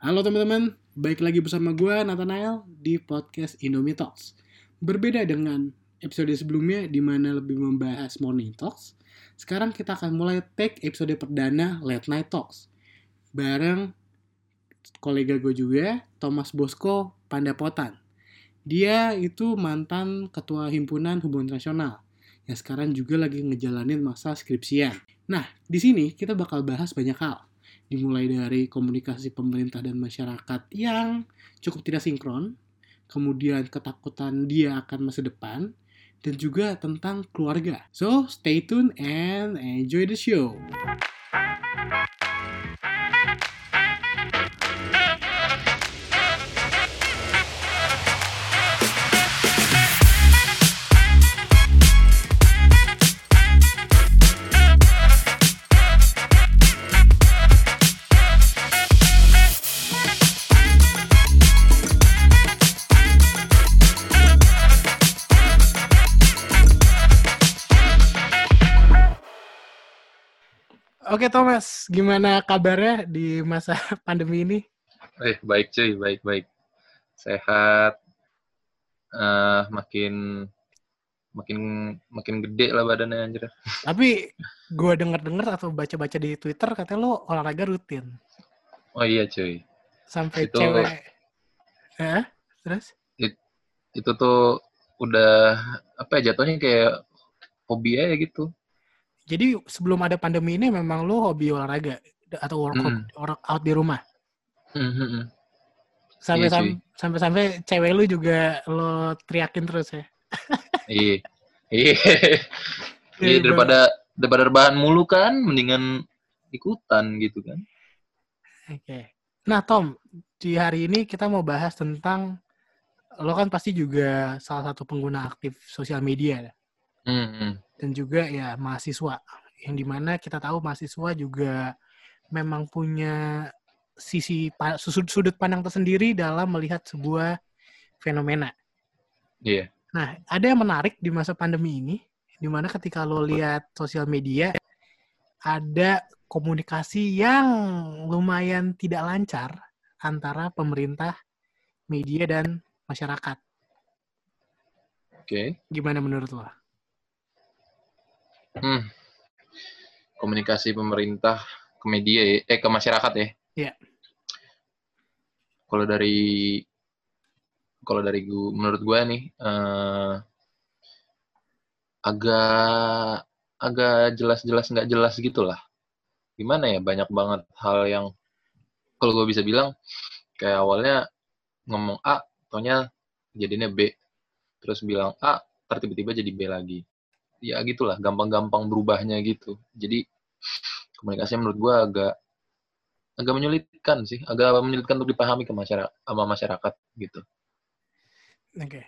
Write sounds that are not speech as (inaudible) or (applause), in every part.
Halo teman-teman, baik lagi bersama gue Nathanael di podcast Indomie Talks. Berbeda dengan episode sebelumnya di mana lebih membahas morning talks, sekarang kita akan mulai take episode perdana late night talks bareng kolega gue juga Thomas Bosco Pandapotan. Dia itu mantan ketua himpunan hubungan internasional yang sekarang juga lagi ngejalanin masa skripsian. Nah, di sini kita bakal bahas banyak hal dimulai dari komunikasi pemerintah dan masyarakat yang cukup tidak sinkron, kemudian ketakutan dia akan masa depan, dan juga tentang keluarga. So, stay tuned and enjoy the show. Oke Thomas, gimana kabarnya di masa (laughs) pandemi ini? Eh, baik cuy, baik baik. Sehat. Uh, makin makin makin gede lah badannya anjir. Tapi gue denger-denger atau baca-baca di Twitter katanya lo olahraga rutin. Oh iya cuy. Sampai itu, cewek. Eh, terus? It, itu tuh udah apa ya jatuhnya kayak hobi aja gitu. Jadi sebelum ada pandemi ini memang lo hobi olahraga atau workout, mm. workout di rumah? Mm -hmm. Sampai iya, sampai sampai cewek lu juga lo teriakin terus ya? iya. Iya. Iya daripada daripada rebahan mulu kan, mendingan ikutan gitu kan. Oke. Okay. Nah Tom, di hari ini kita mau bahas tentang lo kan pasti juga salah satu pengguna aktif sosial media. Mm -hmm dan juga ya mahasiswa yang di mana kita tahu mahasiswa juga memang punya sisi sudut pandang tersendiri dalam melihat sebuah fenomena. Iya. Yeah. Nah, ada yang menarik di masa pandemi ini, di mana ketika lo lihat sosial media, ada komunikasi yang lumayan tidak lancar antara pemerintah, media, dan masyarakat. Oke. Okay. Gimana menurut lo? Hmm. Komunikasi pemerintah ke media ya, eh ke masyarakat ya. Iya. Kalau dari kalau dari gua, menurut gue nih uh, agak agak jelas-jelas nggak jelas gitulah. Gimana ya banyak banget hal yang kalau gue bisa bilang kayak awalnya ngomong A, tonya jadinya B, terus bilang A, tiba-tiba jadi B lagi ya gitulah gampang-gampang berubahnya gitu. Jadi komunikasi menurut gue agak agak menyulitkan sih agak menyulitkan untuk dipahami ke masyarakat sama masyarakat gitu. Oke. Okay.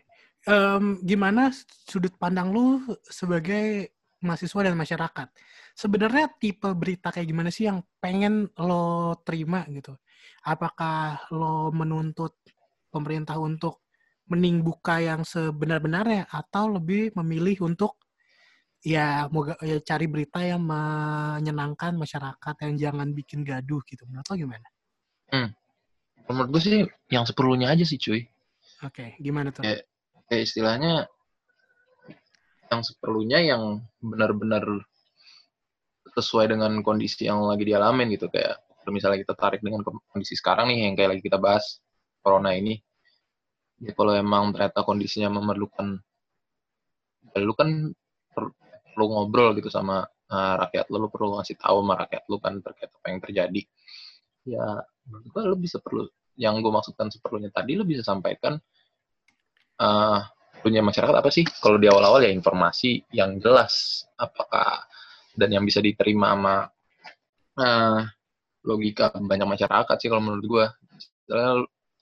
um, gimana sudut pandang lu sebagai mahasiswa dan masyarakat? Sebenarnya tipe berita kayak gimana sih yang pengen lo terima gitu? Apakah lo menuntut pemerintah untuk mending buka yang sebenar-benarnya atau lebih memilih untuk ya moga ya cari berita yang menyenangkan masyarakat yang jangan bikin gaduh gitu. Menurut lo gimana? Hmm. Menurut gue sih yang seperlunya aja sih cuy. Oke, okay. gimana tuh? Kayak, kayak istilahnya yang seperlunya yang benar-benar sesuai dengan kondisi yang lagi dialamin gitu kayak misalnya kita tarik dengan kondisi sekarang nih yang kayak lagi kita bahas corona ini ya kalau emang ternyata kondisinya memerlukan ya lu kan perlu ngobrol gitu sama uh, rakyat lo, lo perlu ngasih tahu sama rakyat lo kan terkait apa yang terjadi. Ya, menurut gue lo bisa perlu, yang gue maksudkan seperlunya tadi lo bisa sampaikan uh, punya masyarakat apa sih? Kalau di awal-awal ya informasi yang jelas, apakah dan yang bisa diterima sama uh, logika banyak masyarakat sih kalau menurut gue.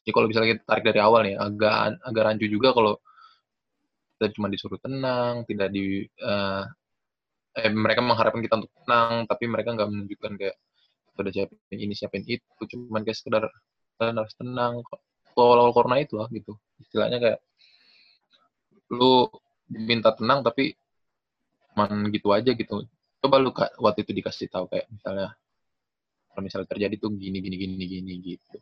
Ya kalau bisa kita tarik dari awal nih, agak agak rancu juga kalau kita cuma disuruh tenang, tidak di uh, eh, mereka mengharapkan kita untuk tenang tapi mereka nggak menunjukkan kayak sudah siapin ini siapin itu. Cuman kayak sekedar kalian harus tenang awal-awal corona itu lah gitu. Istilahnya kayak lu minta tenang tapi cuman gitu aja gitu. Coba lu waktu itu dikasih tahu kayak misalnya kalau misalnya terjadi tuh gini gini gini gini gitu.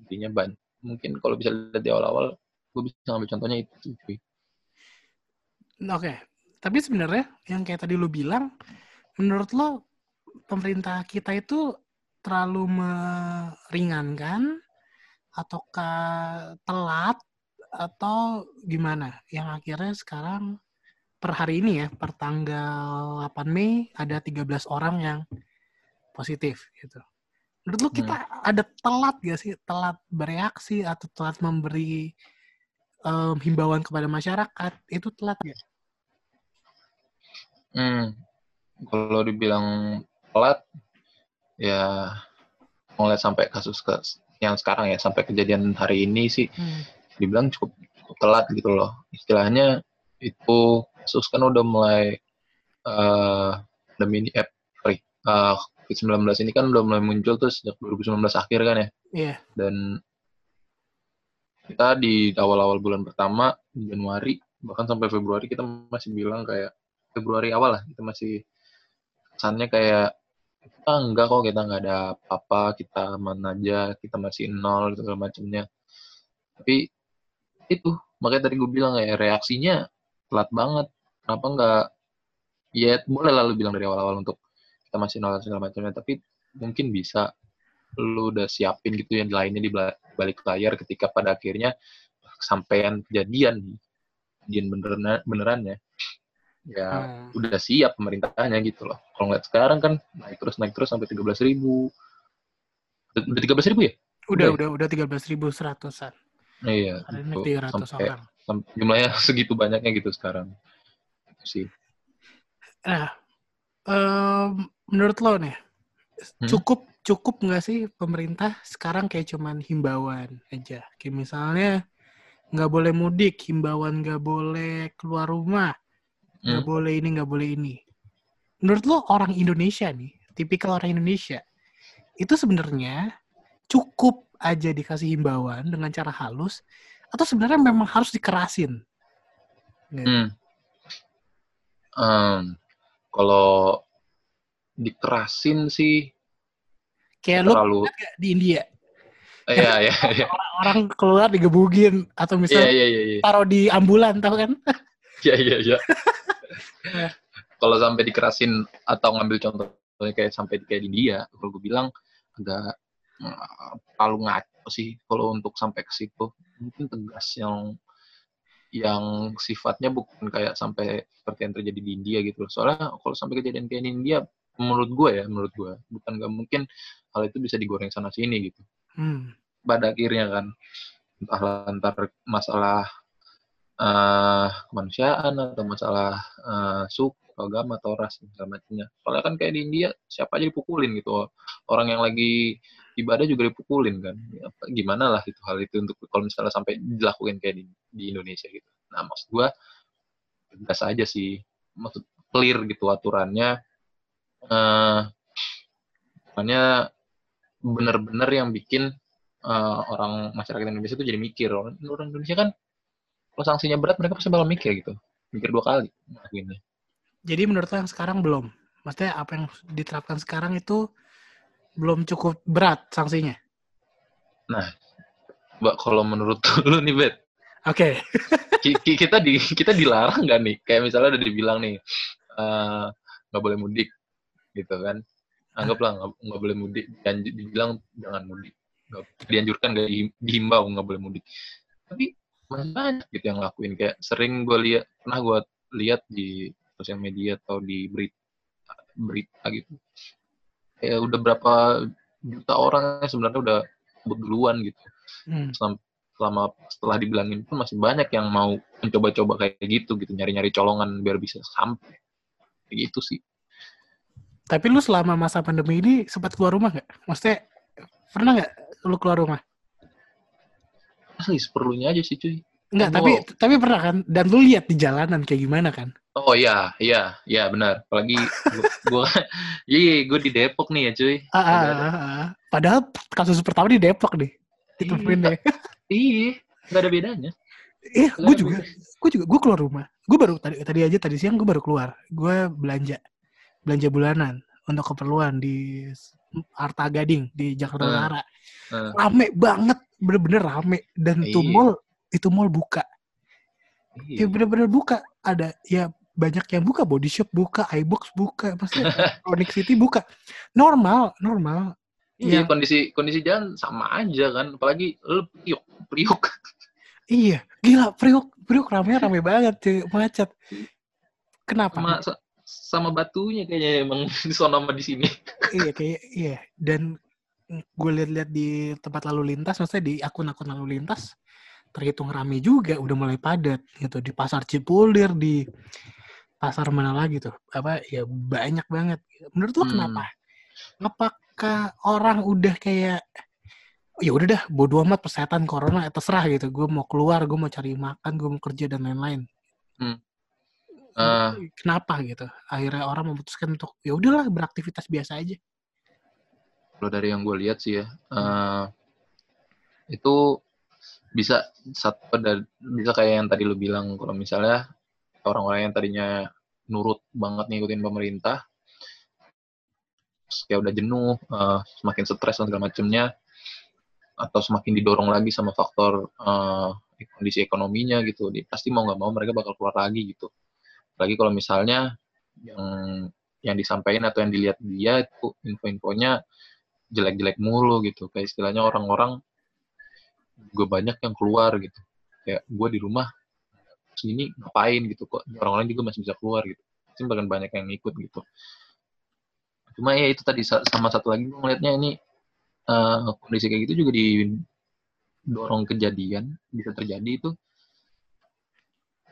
Intinya ban mungkin kalau bisa lihat di awal-awal gue bisa ngambil contohnya itu cuy. Oke, tapi sebenarnya yang kayak tadi lu bilang, menurut lo pemerintah kita itu terlalu meringankan ataukah telat atau gimana? Yang akhirnya sekarang per hari ini ya, per tanggal 8 Mei ada 13 orang yang positif gitu. Menurut lo kita ada telat gak sih? Telat bereaksi atau telat memberi em, himbauan kepada masyarakat? Itu telat gak? Hmm, kalau dibilang telat, ya ngeliat sampai kasus ke yang sekarang ya sampai kejadian hari ini sih Hmm. dibilang cukup, cukup telat gitu loh. Istilahnya itu kasus kan udah mulai eh pandemi ini eh sorry, eh, COVID-19 ini kan udah mulai muncul tuh sejak 2019 akhir kan ya. Iya. Dan kita di awal-awal bulan pertama Januari bahkan sampai Februari kita masih bilang kayak Februari awal lah kita masih. Kesannya kayak kita enggak kok kita nggak ada apa-apa kita aman aja kita masih nol gitu segala macamnya tapi itu makanya tadi gue bilang kayak reaksinya telat banget. Kenapa nggak ya boleh lah lu bilang dari awal-awal untuk kita masih nol segala macamnya tapi mungkin bisa lu udah siapin gitu yang lainnya di balik layar ketika pada akhirnya kesampaian kejadian kejadian beneran benerannya ya Hmm. udah siap pemerintahnya gitu loh. Kalau ngeliat sekarang kan naik terus naik terus sampai 13 ribu. Udah 13 ribu ya? Udah, Udah udah, udah 13.100-an. Iya. Hari ini gitu. 300 Sampai, orang. sam- jumlahnya (laughs) segitu banyaknya gitu sekarang. Sih. Nah, em, menurut lo nih, Hmm? cukup cukup nggak sih pemerintah sekarang kayak cuman himbauan aja? Kayak misalnya nggak boleh mudik, himbauan nggak boleh keluar rumah, nggak Hmm. boleh ini, nggak boleh ini. Menurut lo orang Indonesia nih, tipikal orang Indonesia, itu sebenarnya cukup aja dikasih himbauan dengan cara halus, atau sebenarnya memang harus dikerasin? Hmm. Em, kalau dikerasin sih Kayak lo terlalu nggak di India, eh, Iya, iya, (laughs) iya. orang keluar digebugin, atau misalnya iya, iya, iya. taruh di ambulan, tau kan? Iya, iya, iya. (laughs) Kalau sampai dikerasin atau ngambil contohnya kayak sampai kayak di dia, kalau gue bilang agak eh, terlalu ngaco sih kalau untuk sampai ke situ. Mungkin tegas yang yang sifatnya bukan kayak sampai seperti yang terjadi di India gitu. loh. Soalnya kalau sampai kejadian kayak di India, menurut gue ya, menurut gue bukan nggak mungkin hal itu bisa digoreng sana sini gitu. Hmm. Pada akhirnya kan entah lantar masalah eh kemanusiaan atau masalah eh, suku, agama atau ras segala macamnya. Soalnya kan kayak di India siapa aja dipukulin gitu. Orang yang lagi ibadah juga dipukulin kan. Ya, gimana lah itu hal itu untuk kalau misalnya sampai dilakukan kayak di, di Indonesia gitu. Nah maksud gua tegas aja sih. Maksud clear gitu aturannya. Eh aturannya bener-bener yang bikin eh, orang masyarakat Indonesia itu jadi mikir. Orang Indonesia kan kalau sanksinya berat mereka pasti bakal mikir gitu. Mikir dua kali ngelakuinnya. Jadi menurut lo yang sekarang belum? Maksudnya apa yang diterapkan sekarang itu belum cukup berat sanksinya? Mbak, kalau menurut (laughs) lu nih, Bet, Oke. ki- kita di kita dilarang nggak nih? Kayak misalnya udah dibilang nih, eh, nggak boleh mudik, gitu kan? Anggaplah nggak boleh mudik, dan dibilang jangan mudik, dianjurkan di- dihimbau nggak boleh mudik. Tapi masih banyak gitu yang ngelakuin. Kayak sering gue lihat, pernah gue lihat di sosial media atau di berita, berita gitu. Kayak udah berapa juta orang yang sebenarnya udah cabut duluan gitu Hmm. selama, selama setelah dibilangin pun masih banyak yang mau mencoba-coba kayak gitu gitu nyari-nyari colongan biar bisa sampai kayak gitu sih Tapi lu selama masa pandemi ini sempat keluar rumah nggak? Maksudnya pernah nggak lu keluar rumah? Asli seperlunya aja sih cuy Enggak, Oh. tapi tapi pernah kan? Dan lu lihat di jalanan kayak gimana kan? oh iya iya iya benar apalagi gue (laughs) iya gue di Depok nih ya cuy Ah, ah, ah, ah. Padahal kasus pertama di Depok nih. Itu Iya. pindah. (laughs) iya nggak ada bedanya Iya, gue juga. Gue juga. Gue keluar rumah. Gue baru tadi tadi aja tadi siang gue baru keluar. Gue belanja belanja bulanan untuk keperluan di Arta Gading di Jakarta Hmm. Utara. Eh, Rame banget bener-bener rame dan itu Iya. mall itu mall buka. Ya Iya. bener-bener buka. Ada ya banyak yang buka, body shop buka, iBox buka, pasti Electronic (laughs) City buka. Normal, normal. Iya, Yang- kondisi kondisi jalan sama aja kan. Apalagi lu priuk, priuk. Iya, gila, Priok, Priok rame rame banget, cuy, macet. Kenapa? sama sa- sama batunya kayaknya emang di sono sama di sini. iya kayak iya dan gue lihat-lihat di tempat lalu lintas maksudnya di akun-akun lalu lintas terhitung rame juga udah mulai padat gitu. Di pasar Cipulir di pasar mana lagi tuh? Apa ya banyak banget. Menurut lo Hmm. kenapa? Apakah orang udah kayak ya udah dah bodo amat kesehatan corona ya terserah gitu. Gue mau keluar gue mau cari makan gue mau kerja dan lain-lain. Hmm. Ah. kenapa gitu? Akhirnya orang memutuskan untuk ya udahlah beraktivitas biasa aja Kalau dari yang gue lihat sih ya, eh, itu bisa satu bisa kayak yang tadi lu bilang kalau misalnya orang-orang yang tadinya nurut banget ngikutin pemerintah kayak udah jenuh eh, semakin stres dan segala macemnya atau semakin didorong lagi sama faktor eh, kondisi ekonominya gitu di, pasti mau nggak mau mereka bakal keluar lagi gitu. Lagi kalau misalnya yang yang disampaikan atau yang dilihat dia itu info-infonya jelek-jelek mulu gitu. Kayak istilahnya orang-orang gue banyak yang keluar gitu. Kayak gue di rumah segini ngapain gitu kok? Orang lain juga masih bisa keluar gitu. Pasti bahkan banyak yang ngikut gitu. Cuma ya itu tadi sa- sama satu lagi gue ngeliatnya ini eh, kondisi kayak gitu juga didorong kejadian bisa terjadi itu.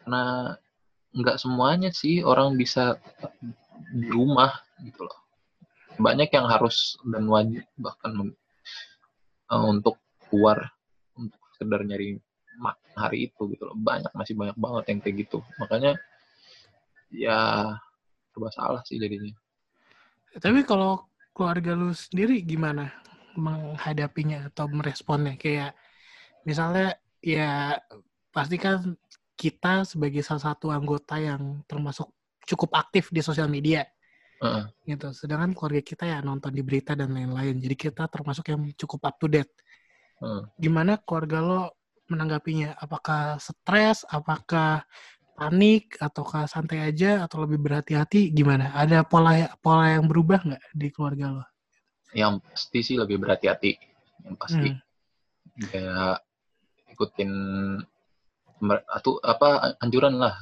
Karena nggak semuanya sih orang bisa di rumah gitu loh banyak yang harus dan wajib bahkan eh, untuk keluar untuk sekedar nyari makan hari itu gitu loh. Banyak masih banyak banget yang kayak gitu. Makanya ya serba salah sih jadinya. Tapi kalau keluarga lu sendiri gimana menghadapinya atau meresponnya? Kayak misalnya ya pasti kan kita sebagai salah satu anggota yang termasuk cukup aktif di sosial media Heeh. gitu. Sedangkan keluarga kita ya nonton di berita dan lain-lain. Jadi kita termasuk yang cukup up to date. Heeh. Gimana keluarga lo menanggapinya? Apakah stres? Apakah panik? Ataukah santai aja? Atau lebih berhati-hati? Gimana? Ada pola pola yang berubah nggak di keluarga lo? yang pasti sih lebih berhati-hati yang pasti Hmm. kayak ikutin atau apa anjuran lah.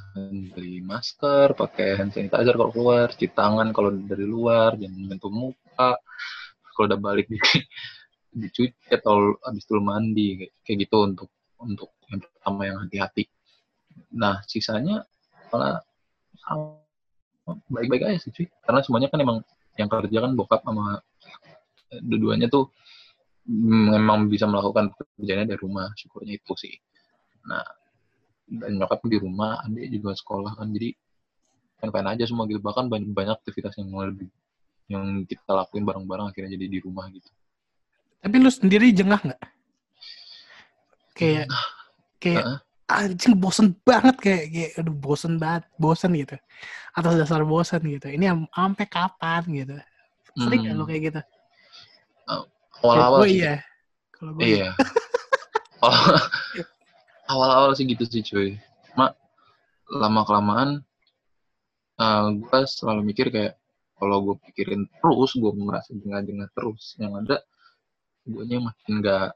Beli masker pakai hand sanitizer kalau keluar cuci tangan kalau dari luar jangan menyentuh muka. Kalau udah balik di (laughs) dicuci atau habis itu mandi kayak- kayak gitu untuk untuk yang pertama yang hati-hati. Nah sisanya sama- baik-baik aja sih cuy. Karena semuanya kan emang yang kerja kan bokap sama dua-duanya tuh memang bisa melakukan pekerjaannya dari rumah syukurnya itu sih. Nah dan nyokap di rumah adik juga sekolah kan jadi kan fine aja semua gitu bahkan banyak banyak aktivitas yang lebih yang kita lakuin bareng-bareng akhirnya jadi di rumah gitu Tapi lu sendiri jengah nggak? Kayak kayak Heeh. anjing bosen banget kayak, kayak aduh bosen banget, bosen gitu. Atas dasar bosen gitu. Ini am- sampai kapan gitu. Sering Hmm. lu kayak gitu? awal-awal Kalau gue sih iya. Kalau gue Iya. (laughs) Awal- Awal-awal sih gitu sih cuy. Cuma lama kelamaan gue selalu mikir kayak kalau gue pikirin terus, gue merasa jengah-jengah terus. Yang ada gue makin gak,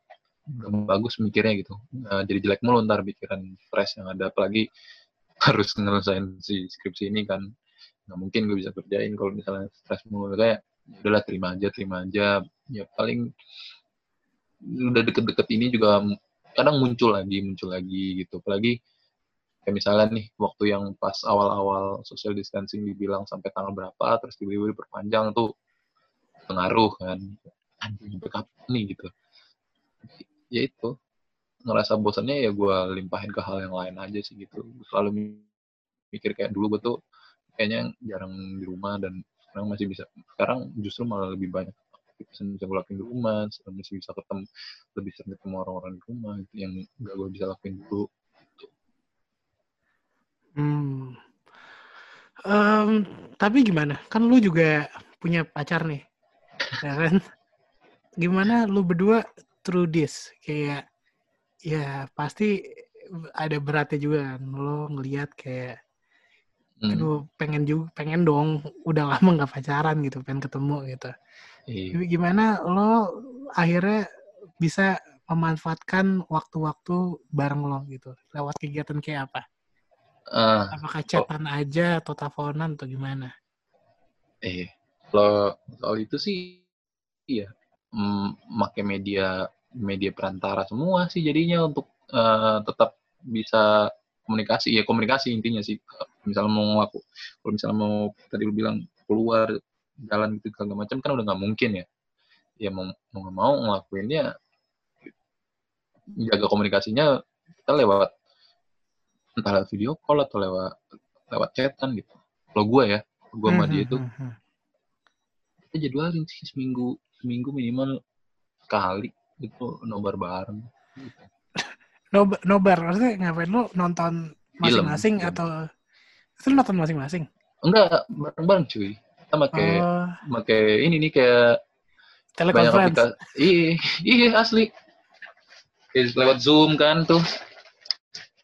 gak bagus mikirnya gitu. Nah, jadi jelek mulu ntar pikiran stres yang ada. Apalagi (laughs) harus ngelesain si skripsi ini kan. Nggak mungkin gue bisa kerjain kalau misalnya stres mulu. Kayak ya udahlah terima aja, terima aja. Ya paling udah deket-deket ini juga kadang muncul lagi muncul lagi gitu. Apalagi kayak misalnya nih waktu yang pas awal-awal social distancing dibilang sampai tanggal berapa terus tiba-tiba diperpanjang tuh pengaruh kan. Anjing kapan nih gitu. Ya itu ngerasa bosannya ya gue limpahin ke hal yang lain aja sih gitu. Selalu mikir kayak dulu gue tuh kayaknya jarang di rumah dan sekarang masih bisa sekarang justru malah lebih banyak aktivitas yang bisa gue lakuin di rumah masih bisa ketemu lebih sering ketemu orang-orang di rumah gitu, yang gak gue bisa lakuin dulu Hmm. Em, tapi gimana? Kan lu juga punya pacar nih, ya kan? Gimana lu berdua through this? Kayak ya pasti ada beratnya juga kan lo ngelihat kayak Hmm, aduh pengen juga pengen dong udah lama nggak pacaran gitu pengen ketemu gitu iya. Gimana lo akhirnya bisa memanfaatkan waktu-waktu bareng lo gitu? Lewat kegiatan kayak apa? Ah, apakah chatan aja atau teleponan atau gimana? Eh, kalau soal itu sih, iya, mm, make media media perantara semua sih jadinya untuk eh, tetap bisa komunikasi. Ya komunikasi intinya sih. Misalnya mau ngelaku, kalau misalnya mau tadi lu bilang keluar jalan gitu segala macam kan udah nggak mungkin ya. Ya mau mau nggak mau ngelakuinnya jaga komunikasinya kita lewat entah lewat video call atau lewat lewat chatan gitu. Kalau gue ya, gue sama dia tuh Hmm, hmm, hmm. kita jadwalin sih seminggu seminggu minimal sekali itu nobar bareng gitu. Nob- nobar maksudnya ngapain lo nonton masing-masing atau itu lo nonton masing-masing enggak bareng-bareng cuy kita pakai oh pakai ini nih kayak banyak aplikasi. Iya iya asli. Kayak lewat zoom kan tuh.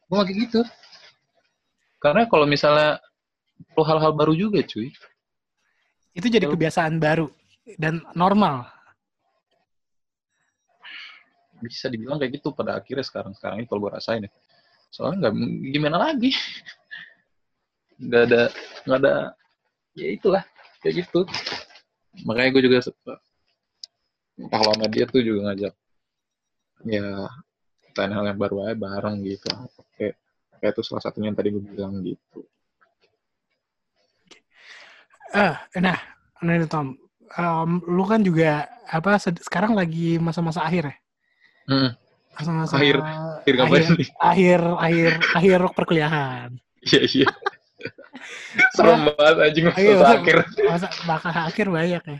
Gue kayak gitu. Karena kalau misalnya perlu hal-hal baru juga cuy. Itu jadi kebiasaan baru dan normal. Bisa dibilang kayak gitu pada akhirnya sekarang. Sekarang ini kalau gue rasain ya. Soalnya nggak gimana lagi? (laughs) Nggak ada nggak ada ya itulah kayak gitu. Makanya gue juga suka. Sama dia tuh juga ngajak ya lain hal yang baru aja bareng gitu. Kayak kayak itu salah satunya yang tadi gue bilang gitu. Ah nah ini Tom. Em, lu kan juga apa sekarang lagi masa-masa akhir ya? Hmm, masa-masa Akhir. akhir akhir nih? akhir akhir akhir perkuliahan. Iya iya serem banget anjing Ayo, masa masa- akhir. masa bakal akhir banyak ya.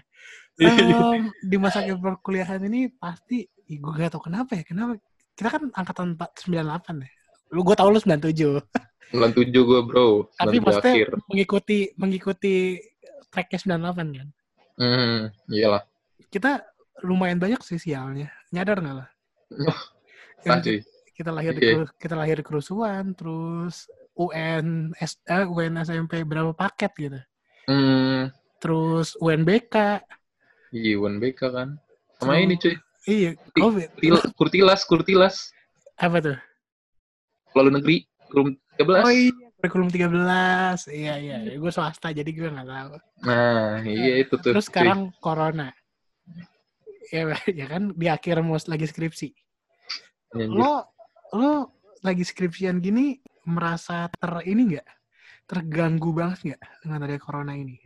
Iya, iya. Em, di masa akhir perkuliahan ini pasti gue gak tau kenapa ya kenapa? Kita kan angkatan 4, 98 ya. Lu gue tau lu 97 97 gue bro. Tapi 97 maksudnya akhir. mengikuti mengikuti tracknya 98 kan? Hmm, iyalah. Kita lumayan banyak sih sialnya. Nyadar nggak lah? Cuy. kita lahir di Iya. keru- kita lahir di kerusuhan terus UN S, eh, UN SMP berapa paket gitu Hmm, terus UNBK iya UNBK kan. Sama ini cuy, iya covid Til- kurtilas, kurtilas. apa tuh Lalu negeri, room 13. oh iya kurikulum 13 iya iya gue swasta jadi gue nggak tahu Nah, iya itu tuh. terus cuy. sekarang corona ya, ya kan di akhir mau lagi skripsi Anjir. lo lo lagi skripsian gini merasa ter ini nggak terganggu banget nggak dengan adanya corona ini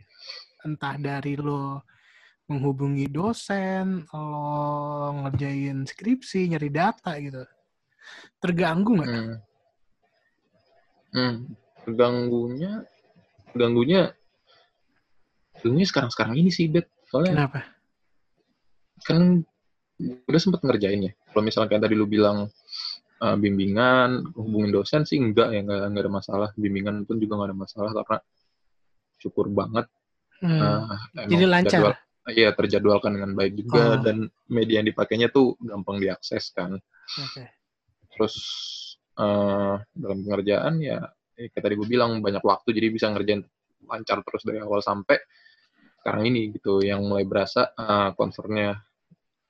entah dari lo menghubungi dosen lo ngerjain skripsi nyari data gitu terganggu nggak Hmm. Hmm. Terganggunya, terganggunya, terganggunya sekarang-sekarang ini sih, Bet. Soalnya kenapa kan udah sempet ngerjain ya. Kalau misalnya kayak tadi lu bilang uh, bimbingan, hubungin dosen sih enggak ya, enggak, enggak ada masalah. Bimbingan pun juga enggak ada masalah karena syukur banget Hmm, uh, jadi lancar jadwal- Iya, terjadwalkan dengan baik juga Oh. dan media yang dipakainya tuh gampang diakses kan. Oke. Terus eh dalam pengerjaan ya, ya kayak tadi gue bilang banyak waktu jadi bisa ngerjain lancar terus dari awal sampai sekarang ini gitu yang mulai berasa eh concernnya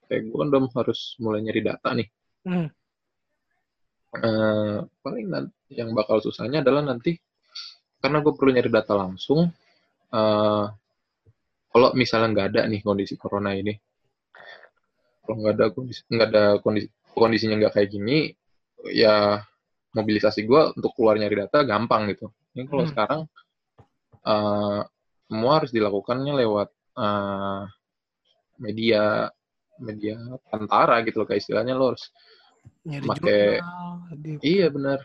kayak gue kan udah harus mulai nyari data nih. Hmm. Eh paling nan- yang bakal susahnya adalah nanti karena gue perlu nyari data langsung. eh kalau misalnya nggak ada nih kondisi corona ini, kalau nggak ada kondisi nggak ada kondisi kondisinya nggak kayak gini, ya mobilisasi gue untuk keluar nyari data gampang gitu. Ini kalau Hmm. sekarang eh semua harus dilakukannya lewat eh media media antara gitu loh kayak istilahnya lo harus nyari Pakai- jurnal Iya benar.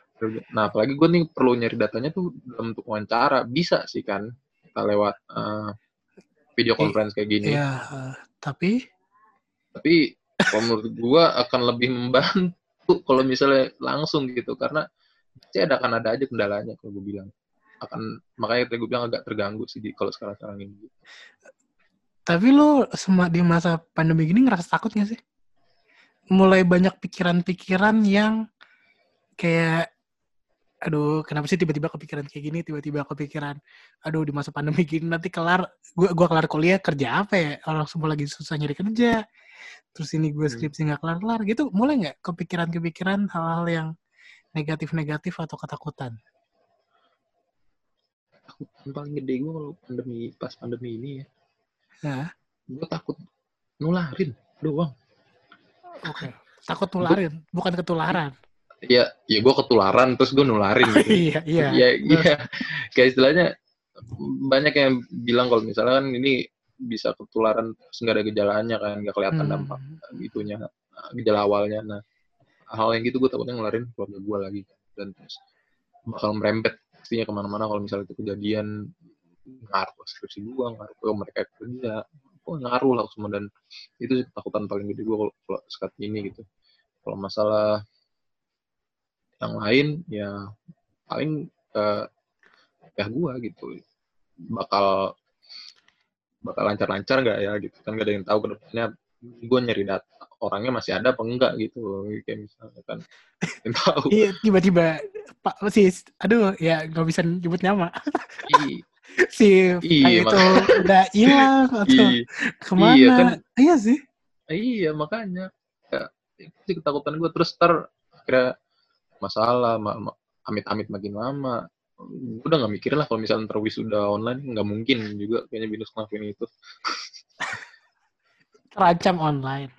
Nah apalagi gue nih perlu nyari datanya tuh dalam bentuk wawancara bisa sih kan kita lewat eh, video conference kayak gini. ya eh, tapi Tapi kalau menurut gue akan lebih membantu (laughs) kalau misalnya langsung gitu karena pasti ada akan ada aja kendalanya kalau gue bilang akan makanya gue bilang agak terganggu sih di, kalau sekarang sekarang ini. tapi lu sema- di masa pandemi gini ngerasa takut gak sih mulai banyak pikiran-pikiran yang kayak aduh kenapa sih tiba-tiba kepikiran kayak gini tiba-tiba kepikiran aduh di masa pandemi gini nanti kelar gua gua kelar kuliah kerja apa ya orang semua lagi susah nyari kerja terus ini gue Hmm. skripsi nggak kelar-kelar gitu mulai nggak kepikiran-kepikiran hal-hal yang negatif-negatif atau ketakutan Yang paling gede gue kalau pandemi pas pandemi ini ya, Hah? gue takut nularin doang. Oke takut nularin bukan ketularan Ya, ya gue ketularan terus gue nularin gitu. (laughs) iya iya Iya, iya. Kayak istilahnya banyak yang bilang kalau misalnya kan ini bisa ketularan terus nggak ada gejalanya kan, nggak kelihatan Hmm. dampak gitunya, gejala awalnya. Nah, hal yang gitu gue takutnya nularin keluarga gue lagi dan terus bakal merembet pastinya ke mana-mana kalau misalnya itu kejadian ngaruh ke skripsi gue, ngaruh ke mereka kerja, oh, ngaruh lah semua dan itu sih ketakutan paling gede gue kalau, sekat ini gitu. Kalau masalah yang lain ya paling ke ya gua gitu. Bakal bakal lancar-lancar nggak ya gitu. Kan gak ada yang tahu ke depannya gue nyari data orangnya masih ada apa enggak gitu kayak misalnya kan yang tahu. Iya tiba-tiba pak sis aduh ya nggak bisa nyebut nama. I- si Iya, itu udah hilang (laughs) atau i- ke mana? Iya, kan. iya sih. Iya makanya. Ya, itu sih ketakutan gue terus ter kira masalah ma- ma- amit-amit makin lama. Gue udah nggak mikir lah kalau misalnya ntar wisuda online nggak mungkin juga kayaknya binus ngelakuin itu. (laughs) Terancam online.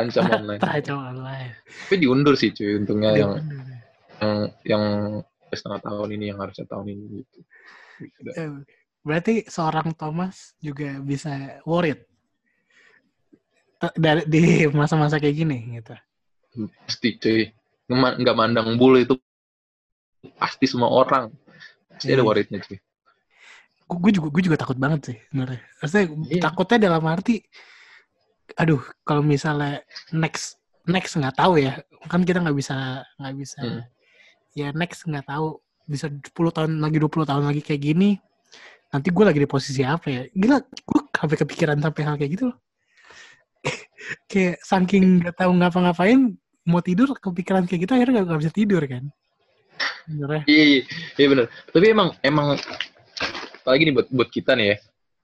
Ancam (laughs) online. Terancam online. Tapi diundur sih cuy untungnya yang Aduh. yang yang setengah tahun ini yang harusnya tahun ini gitu. Eh, berarti seorang Thomas juga bisa worried dari di masa-masa kayak gini gitu Pasti cuy. Nggak mandang bulu itu pasti semua orang. Pasti ada Iya. worriednya cuy. gue juga gue juga takut banget sih sebenarnya. Maksudnya Iya. takutnya dalam arti, aduh kalau misalnya next next nggak tahu ya, kan kita nggak bisa nggak bisa Hmm. ya next nggak tahu bisa 10 tahun lagi 20 tahun lagi kayak gini, nanti gue lagi di posisi apa ya? Gila, gue sampai kepikiran sampai hal kayak gitu loh. (laughs) kayak saking nggak tahu ngapa-ngapain mau tidur kepikiran kayak gitu akhirnya nggak nggak bisa tidur kan Bener ya? Iya, iya, iya bener. Tapi emang emang apalagi nih buat buat kita nih ya.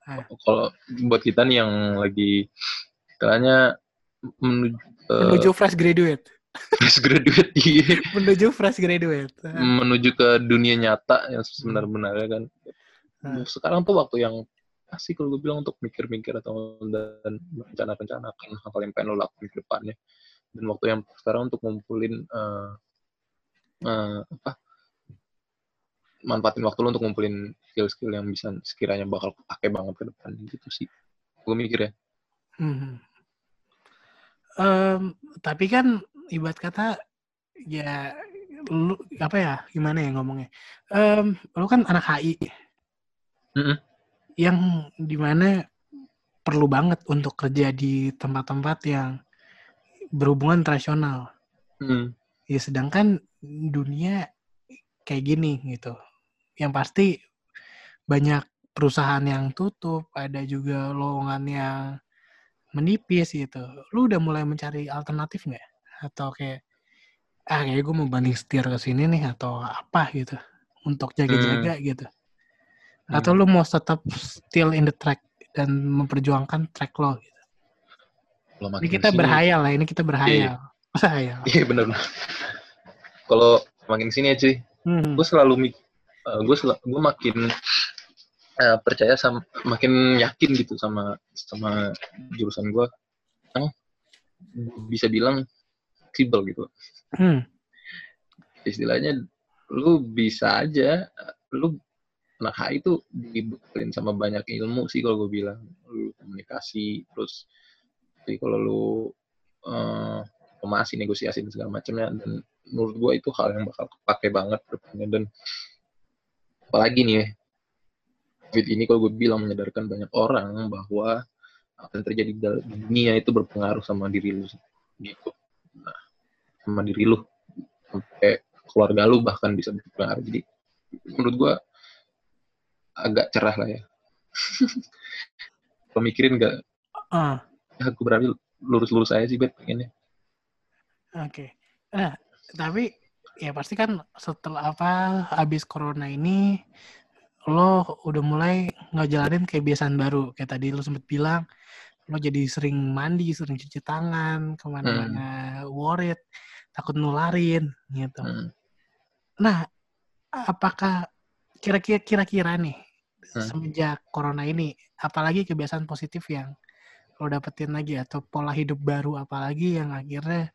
Ah. Kalau buat kita nih yang lagi istilahnya menuju eh, menuju fresh graduate fresh graduate di menuju fresh graduate menuju ke dunia nyata yang sebenar-benarnya kan. Hmm. Sekarang tuh waktu yang asik kalau gue bilang untuk mikir-mikir atau dan rencana-rencanakan hal yang pengen lo lakuin ke depannya. Dan waktu yang sekarang untuk ngumpulin eh, eh, apa manfaatin waktu lo untuk ngumpulin skill-skill yang bisa sekiranya bakal kepake banget ke depan gitu sih. Gue mikir ya. Mhm. Em, tapi kan ibarat kata ya lu apa ya gimana ya ngomongnya? Em, lu kan anak HI Mm-mm. yang di mana perlu banget untuk kerja di tempat-tempat yang berhubungan internasional Hmm. ya sedangkan dunia kayak gini gitu. Yang pasti banyak perusahaan yang tutup ada juga lowongan yang menipis gitu. Lu udah mulai mencari alternatif nggak atau kayak ah kayak gue mau banding setir ke sini nih atau apa gitu untuk jaga-jaga gitu atau Hmm. lu mau tetap still in the track dan memperjuangkan track lo gitu. Ini kita kesini- berhayal lah ini kita berhayal berhayal Iya bener. Kalau makin sini ya cuy, Hmm. gue selalu mik gue gue makin eh, percaya sama makin yakin gitu sama sama jurusan gue yang bisa bilang fleksibel gitu. Hmm. istilahnya lu bisa aja lu anak HI itu dibekalin sama banyak ilmu sih kalau gue bilang. Lu komunikasi terus jadi kalau lu eh diplomasi negosiasi dan segala macamnya dan menurut gue itu hal yang bakal kepake banget depannya. Dan apalagi nih COVID ini kalau gue bilang menyadarkan banyak orang bahwa apa yang terjadi di dunia itu berpengaruh sama diri lu gitu sama diri lu sampai keluarga lu bahkan bisa berpengaruh jadi menurut gue agak cerah lah ya (laughs) kalau mikirin gak Ah. ya gue berarti lurus-lurus aja sih bet pengennya Oke. Nah, tapi ya pasti kan setelah apa habis corona ini lo udah mulai ngejalanin kebiasaan baru. Kayak tadi lo sempet bilang lo jadi sering mandi, sering cuci tangan, ke mana-mana worried, takut nularin gitu. Hmm. Nah, apakah kira-kira kira-kira nih Hmm. semenjak corona ini, apalagi kebiasaan positif yang lo dapetin lagi atau pola hidup baru apalagi yang akhirnya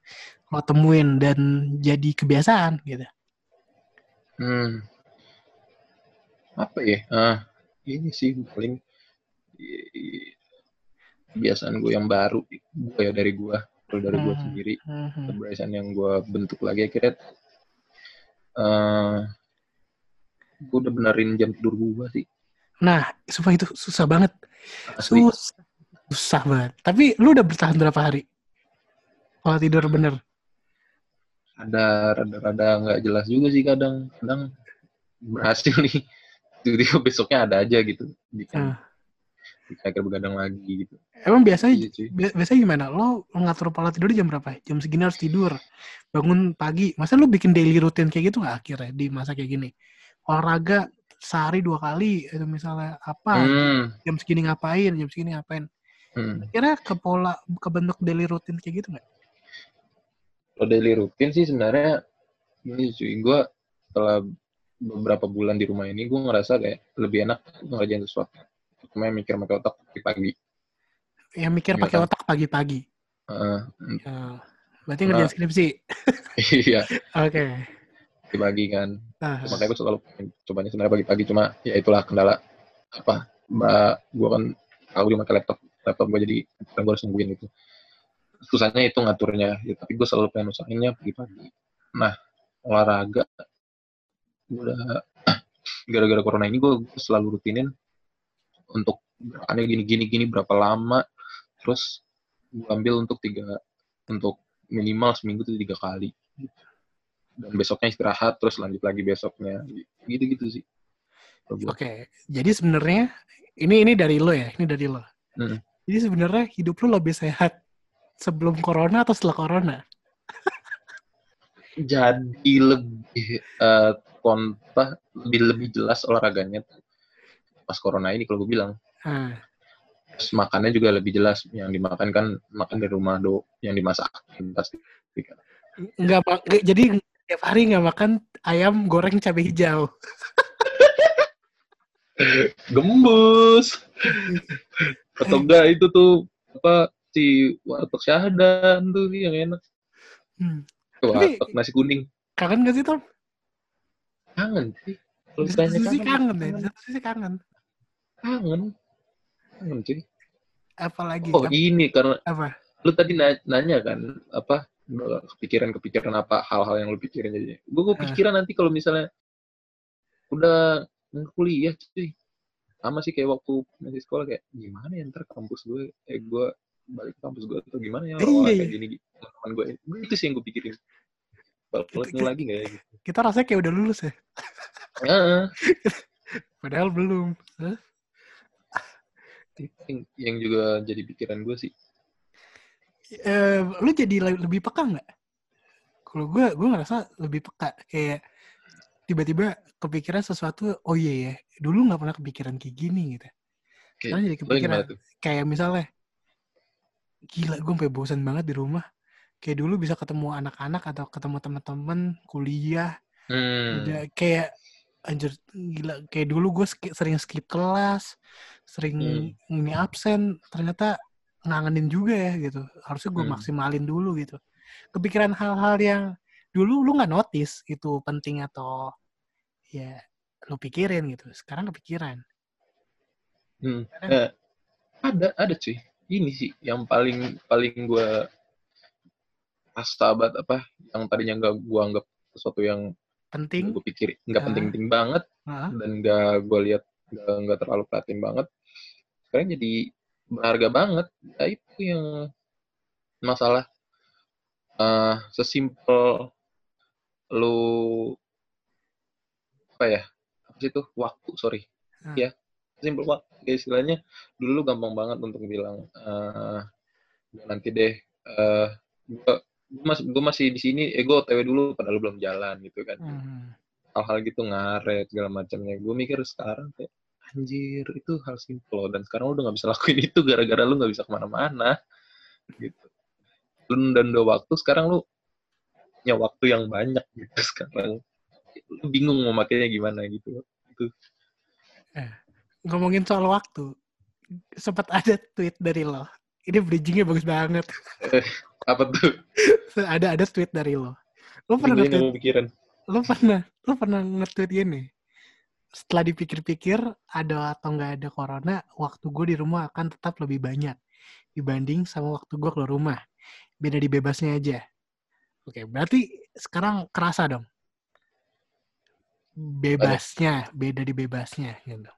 lo temuin dan jadi kebiasaan gitu. Hmm. Apa ya? Ah, ini sih paling kebiasaan gue yang baru gue ya dari gue kalau dari gue Hmm. sendiri Mhm. kebiasaan yang gue bentuk lagi akhirnya eh gue udah benerin jam tidur gue sih Nah, supaya itu susah banget. asli Sus susah banget. Tapi lu udah bertahan berapa hari? Kalau tidur bener. ada rada-rada nggak jelas juga sih kadang kadang berhasil nih (laughs) tiba-tiba besoknya ada aja gitu bikin. Akhirnya begadang lagi gitu Emang biasanya Iya, bi- biasanya gimana? Lo ngatur pola tidur jam berapa? Jam segini harus tidur. Bangun pagi. Masa lu bikin daily routine kayak gitu nggak akhirnya di masa kayak gini? Olahraga sehari dua kali itu misalnya apa? hmm, Jam segini ngapain? Jam segini ngapain? hmm. Kira ke pola ke bentuk daily routine kayak gitu nggak? kalau daily rutin sih sebenarnya ini cuy gue setelah beberapa bulan di rumah ini gue ngerasa kayak lebih enak ngerjain sesuatu cuma mikir pakai otak pagi-pagi Yang mikir pakai otak pagi-pagi. Heeh, Ya. Berarti ngerjain Nah. skripsi. (laughs) iya Oke. pagi-pagi kan Nah, makanya gue selalu cobanya sebenarnya pagi-pagi cuma ya itulah kendala apa mbak gue kan tahu dia pakai laptop laptop gue jadi kan gue harus nungguin itu susahnya itu ngaturnya ya, tapi gue selalu pengen usahainnya pagi-pagi nah olahraga gue udah (clears throat) gara-gara corona ini gue selalu rutinin untuk gerakannya gini gini gini berapa lama terus gue ambil untuk tiga untuk minimal seminggu tuh tiga kali dan besoknya istirahat terus lanjut lagi besoknya gitu gitu sih. Oke, jadi sebenarnya ini ini dari lo ya, ini dari lo. Mm. Jadi sebenarnya hidup lo lebih sehat sebelum corona atau setelah corona? jadi lebih eh konta lebih lebih jelas olahraganya pas corona ini kalau gue bilang Ah, terus makannya juga lebih jelas yang dimakan kan makan dari rumah do yang dimasakin pasti kan. nggak ma- nggak- jadi tiap hari nggak makan ayam goreng cabai hijau. (laughs) gembus atau enggak itu tuh apa si warteg syahdan tuh yang enak Hmm. Warteg nasi kuning Kangen gak sih Tom? kangen sih kalau Di sisi kangen ya, di kangen satu sisi kangen. Kangen kangen cuy Apalagi oh ini karena apa? lu tadi na- nanya kan apa kepikiran-kepikiran apa hal-hal yang lu pikirin jadi gue gue Ah. pikiran nanti kalau misalnya udah kuliah cuy sama sih kayak waktu masih sekolah kayak gimana ya ntar kampus gue eh gue balik ke kampus gue atau gimana ya Iya, orang iya. kayak gini teman gue gue itu sih yang gue pikirin Gitu, gitu. lagi nggak ya gitu. Kita rasanya kayak udah lulus ya, Heeh. (laughs) padahal belum. Hah? Yang, yang juga jadi pikiran gue sih Eh, lu jadi le- lebih peka nggak? Kalau gue, gue ngerasa lebih peka. Kayak tiba-tiba kepikiran sesuatu, oh iya ya, dulu nggak pernah kepikiran kayak gini gitu. Sekarang jadi kepikiran. Kayak misalnya, gila gue sampai bosan banget di rumah. Kayak dulu bisa ketemu anak-anak atau ketemu teman-teman kuliah. hmm. Udah kayak anjir gila kayak dulu gue sk- sering skip kelas, sering Hmm. ini absen, ternyata ngangenin juga ya gitu. Harusnya gue Hmm. maksimalin dulu gitu. Kepikiran hal-hal yang dulu lu nggak notice itu penting atau ya lu pikirin gitu. Sekarang kepikiran. Hmm. Ada? Eh, ada ada cuy ini sih yang paling paling gue pas sahabat apa yang tadinya nggak gue anggap sesuatu yang Penting. gue pikir nggak Ah. penting-penting banget Heeh. dan nggak gue lihat nggak terlalu perhatiin banget sekarang jadi berharga banget ya itu yang masalah eh sesimpel lu apa ya apa sih itu waktu sorry Ah. ya simpel waktu kayak istilahnya dulu lu gampang banget untuk bilang eh "Gua nanti deh eh gua gue masih gue masih di sini eh gue otw dulu padahal belum jalan gitu kan Hmm. hal-hal gitu ngaret segala macamnya gue mikir sekarang kayak anjir itu hal simple loh. dan sekarang lu udah nggak bisa lakuin itu gara-gara lu nggak bisa ke mana-mana gitu lu dan udah waktu sekarang lu punya waktu yang banyak gitu sekarang lu bingung mau makainya gimana gitu Ngomongin soal waktu, sempat ada tweet dari lo. Ini bridgingnya bagus banget. Apa tuh? (laughs) Ada ada tweet dari lo. Lo pernah nge-tweet? pikiran lo pernah lo pernah nge-tweet gini? Setelah dipikir-pikir ada atau nggak ada corona waktu gue di rumah akan tetap lebih banyak dibanding sama waktu gue keluar rumah. Beda di bebasnya aja. Oke berarti sekarang kerasa dong? Bebasnya beda di bebasnya gitu.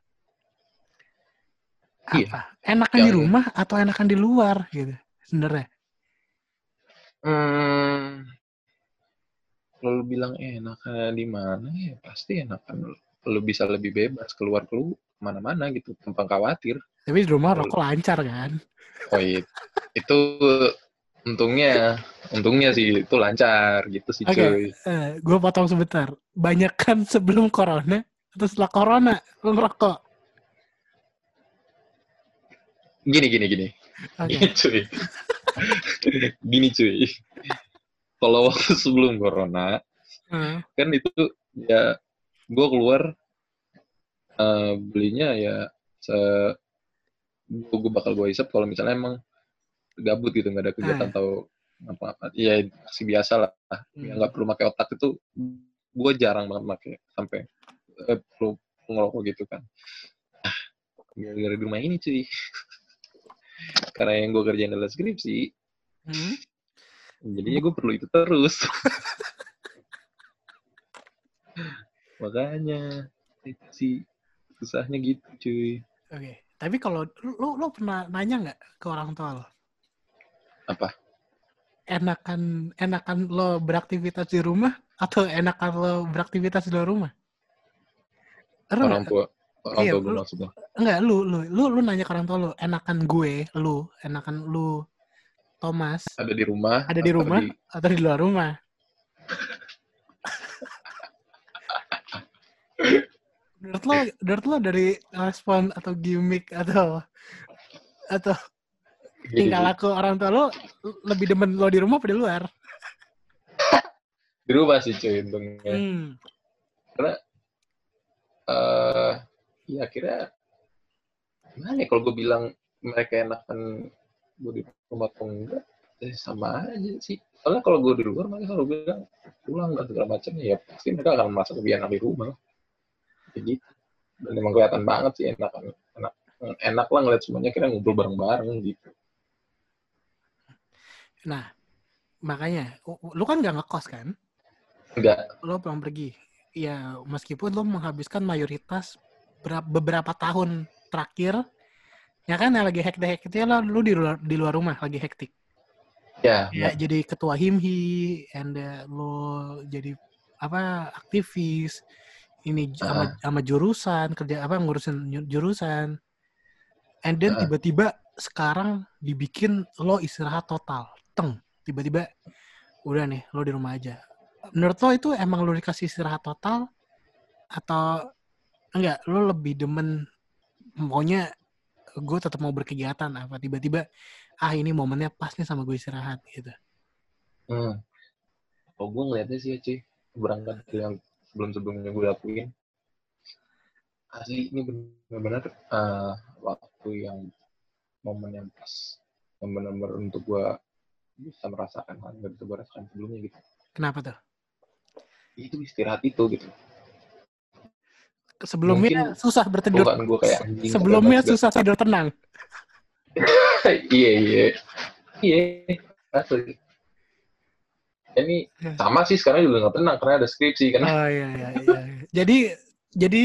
Iya. apa? Enakan di Yang- rumah atau enakan di luar gitu sebenarnya Hmm, kalau lu bilang enakan di mana ya pasti enakan lu, lu bisa lebih bebas keluar keluar mana-mana gitu tanpa khawatir. tapi di rumah rokok lancar kan Oh iya, itu untungnya untungnya sih itu lancar gitu sih Oke. cuy. eh gue potong sebentar. Banyak kan sebelum corona atau setelah corona lo ngerokok. Gini gini gini. Oke. Gini cuy. Gini cuy. Kalau waktu sebelum corona Hmm. kan itu ya gue keluar eh, belinya ya se gue bakal gue isep kalau misalnya emang gabut gitu nggak ada kegiatan Ah. atau apa-apa iya masih biasa lah Hmm. ya nggak perlu pakai otak itu gue jarang banget pakai sampai eh, perlu ngerokok gitu kan ah gara-gara di rumah ini cuy karena yang gue kerjain adalah skripsi Hmm. jadinya gue perlu itu terus (laughs) makanya itu sih susahnya gitu cuy Oke. Tapi kalau lo lo pernah nanya nggak ke orang tua lo? apa Enakan enakan lo beraktivitas di rumah atau enakan lo beraktivitas di luar rumah? Orang tua orang Iya, tua gue maksudnya Enggak, lu, lu, lu, lu nanya ke orang tua lu, enakan gue, lu, enakan lu, Thomas, ada di rumah ada di rumah atau di luar rumah? menurut lo, menurut lo dari respon atau gimmick atau atau Gini, tingkah laku orang tua lo lebih demen lo di rumah apa di luar? di rumah sih cuy untungnya Hmm. karena eh ya akhirnya gimana ya kalau gue bilang mereka enakan gue di rumah atau enggak eh, sama aja sih. Soalnya kalau gue di luar mereka selalu bilang pulang dan segala macamnya ya pasti mereka akan merasa lebih enak di rumah. Jadi dan emang kelihatan banget sih enak enak enak lah ngeliat semuanya kira ngobrol bareng-bareng gitu. Nah, makanya, lu kan gak ngekos kan? enggak Lo pulang pergi. Ya, meskipun lo menghabiskan mayoritas beberapa tahun terakhir, ya kan yang lagi hektik-hektiknya lo, lu di luar, di luar rumah lagi hektik. ya, Ya, jadi ketua himhi, and uh, lo jadi apa aktivis, ini sama, sama jurusan kerja apa ngurusin ju- jurusan, and then Ah. tiba-tiba sekarang dibikin lo istirahat total, teng, tiba-tiba udah nih lo di rumah aja. Menurut lo itu emang lo dikasih istirahat total atau enggak? Lo lebih demen maunya gue tetap mau berkegiatan apa tiba-tiba ah ini momennya pas nih sama gue istirahat gitu. hmm. oh gue ngeliatnya sih ya cuy berangkat yang sebelum-sebelumnya gue lakuin asli ini benar-benar eh, waktu yang momen yang pas yang benar-benar untuk gue bisa merasakan hal yang gak bisa gue rasakan sebelumnya gitu Kenapa tuh? itu istirahat itu gitu Sebelumnya Mungkin susah bertidur. bukan gue kayak anjing (laughs) Sebelumnya susah tidur tenang. (laughs) iya iya iya asli ini Ya. sama sih sekarang juga nggak tenang karena ada skripsi kan Oh iya iya iya. jadi jadi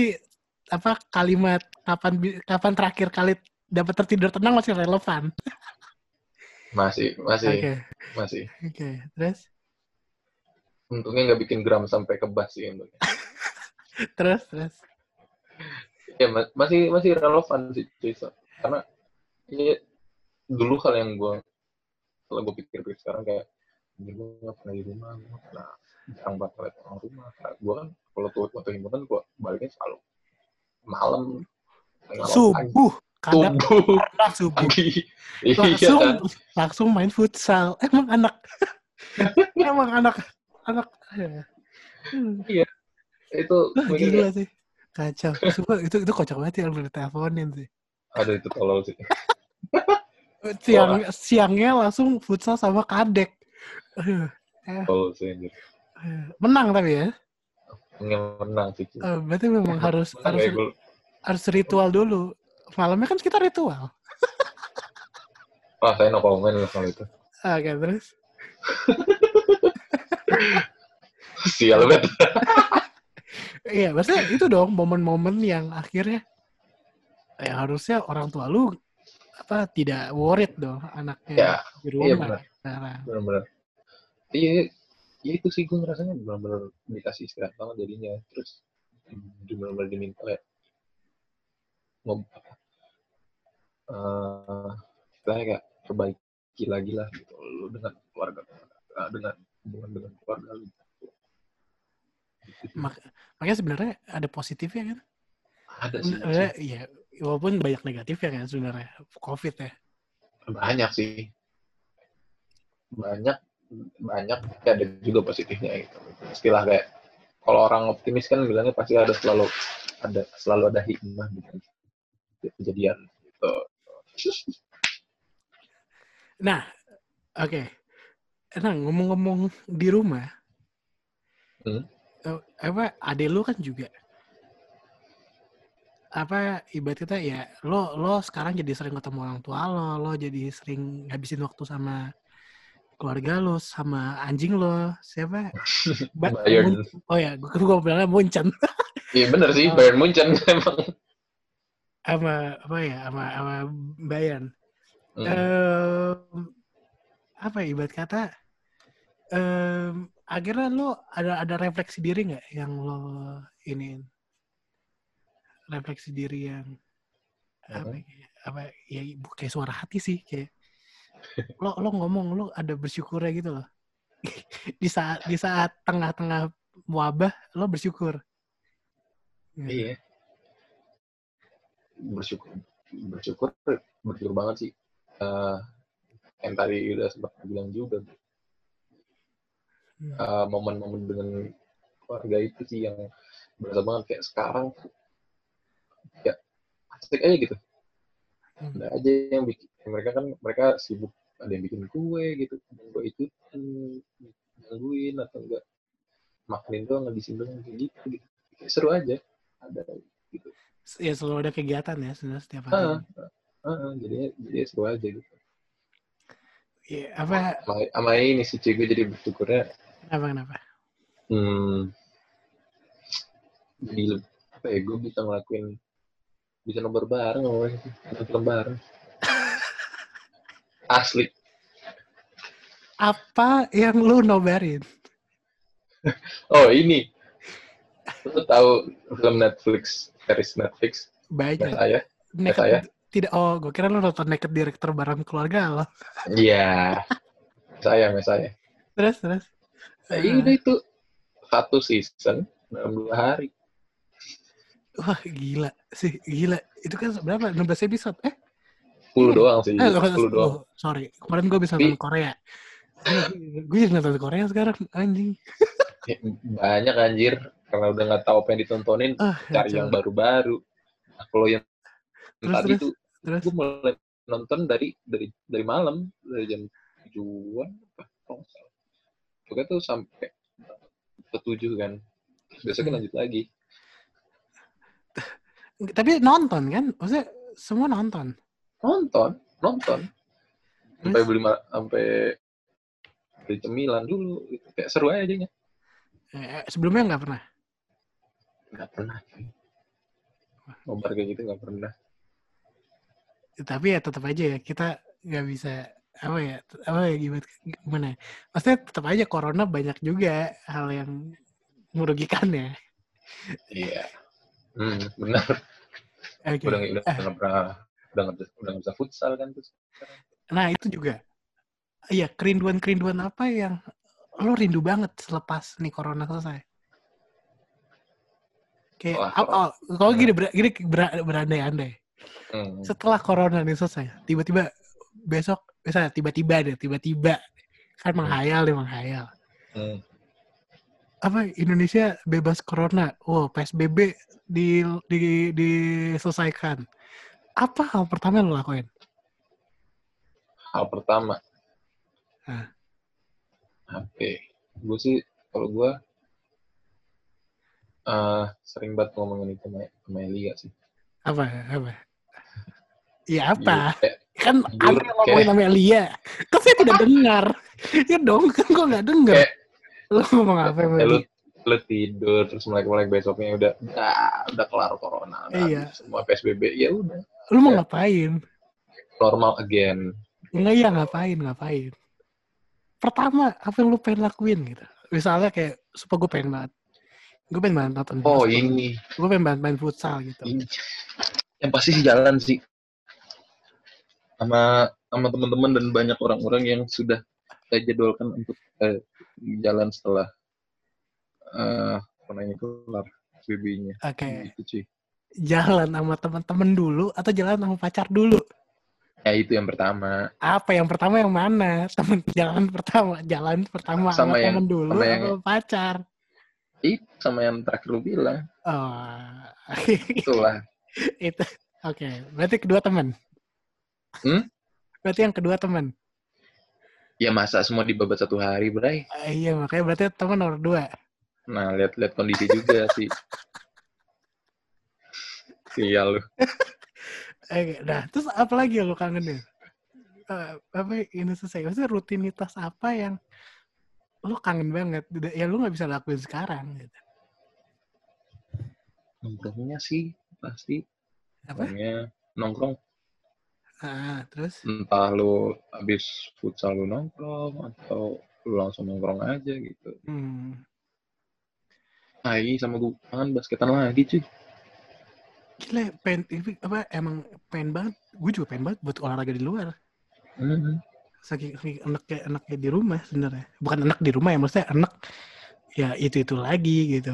apa kalimat kapan kapan terakhir kali dapat tertidur tenang masih relevan. masih masih Oke masih oke terus untungnya nggak bikin gram sampai kebas sih untungnya (laughs) terus terus. Ya ma- masih masih relevan sih cuy So. karena ya, dulu hal yang gue kalau gue pikir-pikir sekarang kayak gue nggak pernah di rumah, gue nggak pernah jarang banget ngeliat orang rumah. Karena gue kan kalau tuh waktu himpunan gue baliknya selalu malam. Subuh, kadang Subuh. subuh. Pagi. Iya Langsung langsung main futsal. (laughs) Emang anak emang anak anak ya. Hmm. Itu mikir gila kayak, sih. Kacau. Sumpah, itu itu kocak banget yang lu teleponin sih. aduh itu tolol sih. (laughs) Siang siangnya langsung futsal sama kadek. Aduh, Tolol sih anjir. eh, menang tapi ya. Yang menang sih. Eh, berarti memang harus Menang harus gol. harus ritual dulu. Malamnya kan kita ritual. (laughs) Wah, saya no comment lah kalau itu. Oke, terus. (laughs) Sial banget. Iya, maksudnya itu dong momen-momen yang akhirnya ya harusnya orang tua lu apa tidak worried dong anaknya Ya, di iya rumah. benar. Nah, Benar-benar. Iya, ya itu sih gue ngerasanya benar-benar dikasih istirahat banget jadinya. Terus benar-benar diminta kayak ngob apa istilahnya kayak perbaiki lagi lah gitu lu dengan keluarga dengan hubungan dengan keluarga lu mak- makanya sebenarnya ada positifnya kan? ada sih Sebenarnya iya, walaupun banyak negatif ya kan sebenarnya COVID ya. banyak sih banyak banyak tapi ada juga positifnya gitu istilah kayak kalau orang optimis kan bilangnya pasti ada selalu ada selalu ada hikmah gitu kejadian gitu Nah, oke. Nah, ngomong-ngomong di rumah, Hmm. Eh, apa ade lu kan juga. Apa ibarat kita ya lo lo sekarang jadi sering ketemu orang tua lo lo jadi sering ngabisin waktu sama keluarga lo sama anjing lo. Siapa? (laughs) Ba- Bayern. Oh ya gue gue bilangnya Munchen. (laughs) Iya bener sih Oh. Bayern Munchen (laughs) emang. Sama apa ya sama sama Bayern. Hmm. Em, apa ibarat kata em, akhirnya lo ada ada refleksi diri nggak yang lo ini? Refleksi diri yang apa? ya, apa ya bu- kayak suara hati sih kayak (laughs) lo lo ngomong lo ada bersyukurnya gitu loh. (laughs) Di saat di saat tengah-tengah wabah lo bersyukur. Gitu. iya. Bersyukur bersyukur bersyukur banget sih. Eh, yang tadi udah sempat bilang juga Hmm. eh, momen-momen dengan keluarga itu sih yang berasa banget. Kayak sekarang ya asik aja gitu. Hmm. ada aja yang bikin mereka kan mereka sibuk ada yang bikin kue gitu. Gue ikutan gangguin atau enggak makan doang ngabisin doang kayak gitu gitu. Kayak seru aja. Ada gitu. Ya selalu ada kegiatan ya sebenarnya setiap hari. Ah, ah, jadi jadi seru aja gitu. Ya, apa sama, ini sih gue jadi bersyukurnya kenapa kenapa? Hmm, le- apa ya gue bisa ngelakuin bisa nobar bareng mereka sih film bareng. (laughs) Asli. Apa yang lu nobarin? (laughs) Oh ini. Lu tahu film Netflix series Netflix? Banyak saya. Saya. tidak oh gue kira lu nonton naked director bareng keluarga lo. Iya. Saya sama saya. Terus terus nah, Ah. ini tuh satu season dalam dua hari. Wah gila sih gila. Itu kan berapa? 16 episode eh? 10 doang sih eh 10 doang. Oh, sorry. Kemarin gue bisa nonton Korea. Gue jadi nonton Korea sekarang anjing. (laughs) Ya, banyak anjir. Karena udah nggak tahu apa yang ditontonin ah cari yang baru-baru. Nah, kalau yang Terus, tadi terus. tuh terus. gue mulai nonton dari dari dari malam dari jam tujuan apa salah pokoknya tuh sampai ke tujuh kan. Besoknya Hmm. lanjut lagi. Tapi nonton kan? Maksudnya semua nonton? Nonton nonton. Sampai beli sampai beli cemilan dulu. Gitu. kayak seru aja jadinya. Eh, sebelumnya nggak pernah? Nggak pernah nobar kayak gitu nggak pernah. Tapi ya tetap aja ya kita nggak bisa apa ya apa ya gimana gimana ya? maksudnya tetap aja corona banyak juga hal yang merugikan ya iya hmm, benar Oke. udah udah nggak pernah udah nggak udah nggak bisa futsal kan terus nah itu juga iya kerinduan-kerinduan apa yang lo rindu banget selepas nih corona selesai? Kayak Wah, ap- oh, kalau gini ber, gini ber- berandai-andai. Hmm. Setelah corona nih selesai, tiba-tiba besok misalnya tiba-tiba deh, tiba-tiba kan menghayal nih menghayal. Hmm. Apa Indonesia bebas corona? Oh, PSBB di, di diselesaikan. Apa hal pertama yang lo lakuin? Hal pertama. Hah. HP. Gue sih, kalau gue eh sering banget ngomongin itu sama, Elia sih. Apa? Apa? Ya apa? Iya, Kan ada yang ngomongin sama Lia. Kan saya tidak dengar. ya dong, kan gue nggak dengar. Kayak- Lo ngomong apa kayak lu, lu tidur, terus melek-melek besoknya udah, udah, udah kelar corona. Iya. Semua PSBB, ya udah. Lu mau ngapain? Normal again. Enggak ya ngapain, ngapain. Pertama, apa yang lu pengen lakuin gitu. Misalnya kayak, supaya gue pengen banget. Gue pengen banget nonton. Oh ini, Gue pengen banget main futsal gitu. ini. Yang pasti sih jalan sih. Sama sama teman-teman dan banyak orang-orang yang sudah saya jadwalkan untuk eh, jalan setelah eh corona ini kelar PSBB-nya. Oke, Gitu cuy. jalan sama teman-teman dulu atau jalan sama pacar dulu? Ya itu yang pertama. Apa yang pertama yang mana? Temen jalan pertama, jalan pertama sama, Sama yang- temen dulu sama yang- atau pacar? Itu sama yang terakhir lu bilang. Oh, (laughs) Itulah. itu. Oke, berarti kedua teman. Hmm? Berarti yang kedua teman. Ya masa semua dibabat satu hari, Bray. Ah, iya, makanya berarti teman nomor dua. Nah, lihat-lihat kondisi juga (laughs) sih. Iya lu. (laughs) Oke, nah terus apa lagi yang lo kangenin? Eh, apa ini selesai? Maksudnya rutinitas apa yang lo kangen banget? Ya lo nggak bisa lakuin sekarang. Gitu. Nongkrongnya sih pasti. Apa? Nongkrongnya nongkrong. Ah, terus? Entah lu habis futsal lu nongkrong atau lu langsung nongkrong aja gitu. Hmm. Iya sama gue kangen basketan lagi cuy. Gila, pengen, ini apa, emang pengen banget. Gue juga pengen banget buat olahraga di luar. Hmm. Saking saking enaknya, enaknya di rumah sebenarnya. Bukan enak di rumah ya, maksudnya enak ya itu-itu lagi gitu.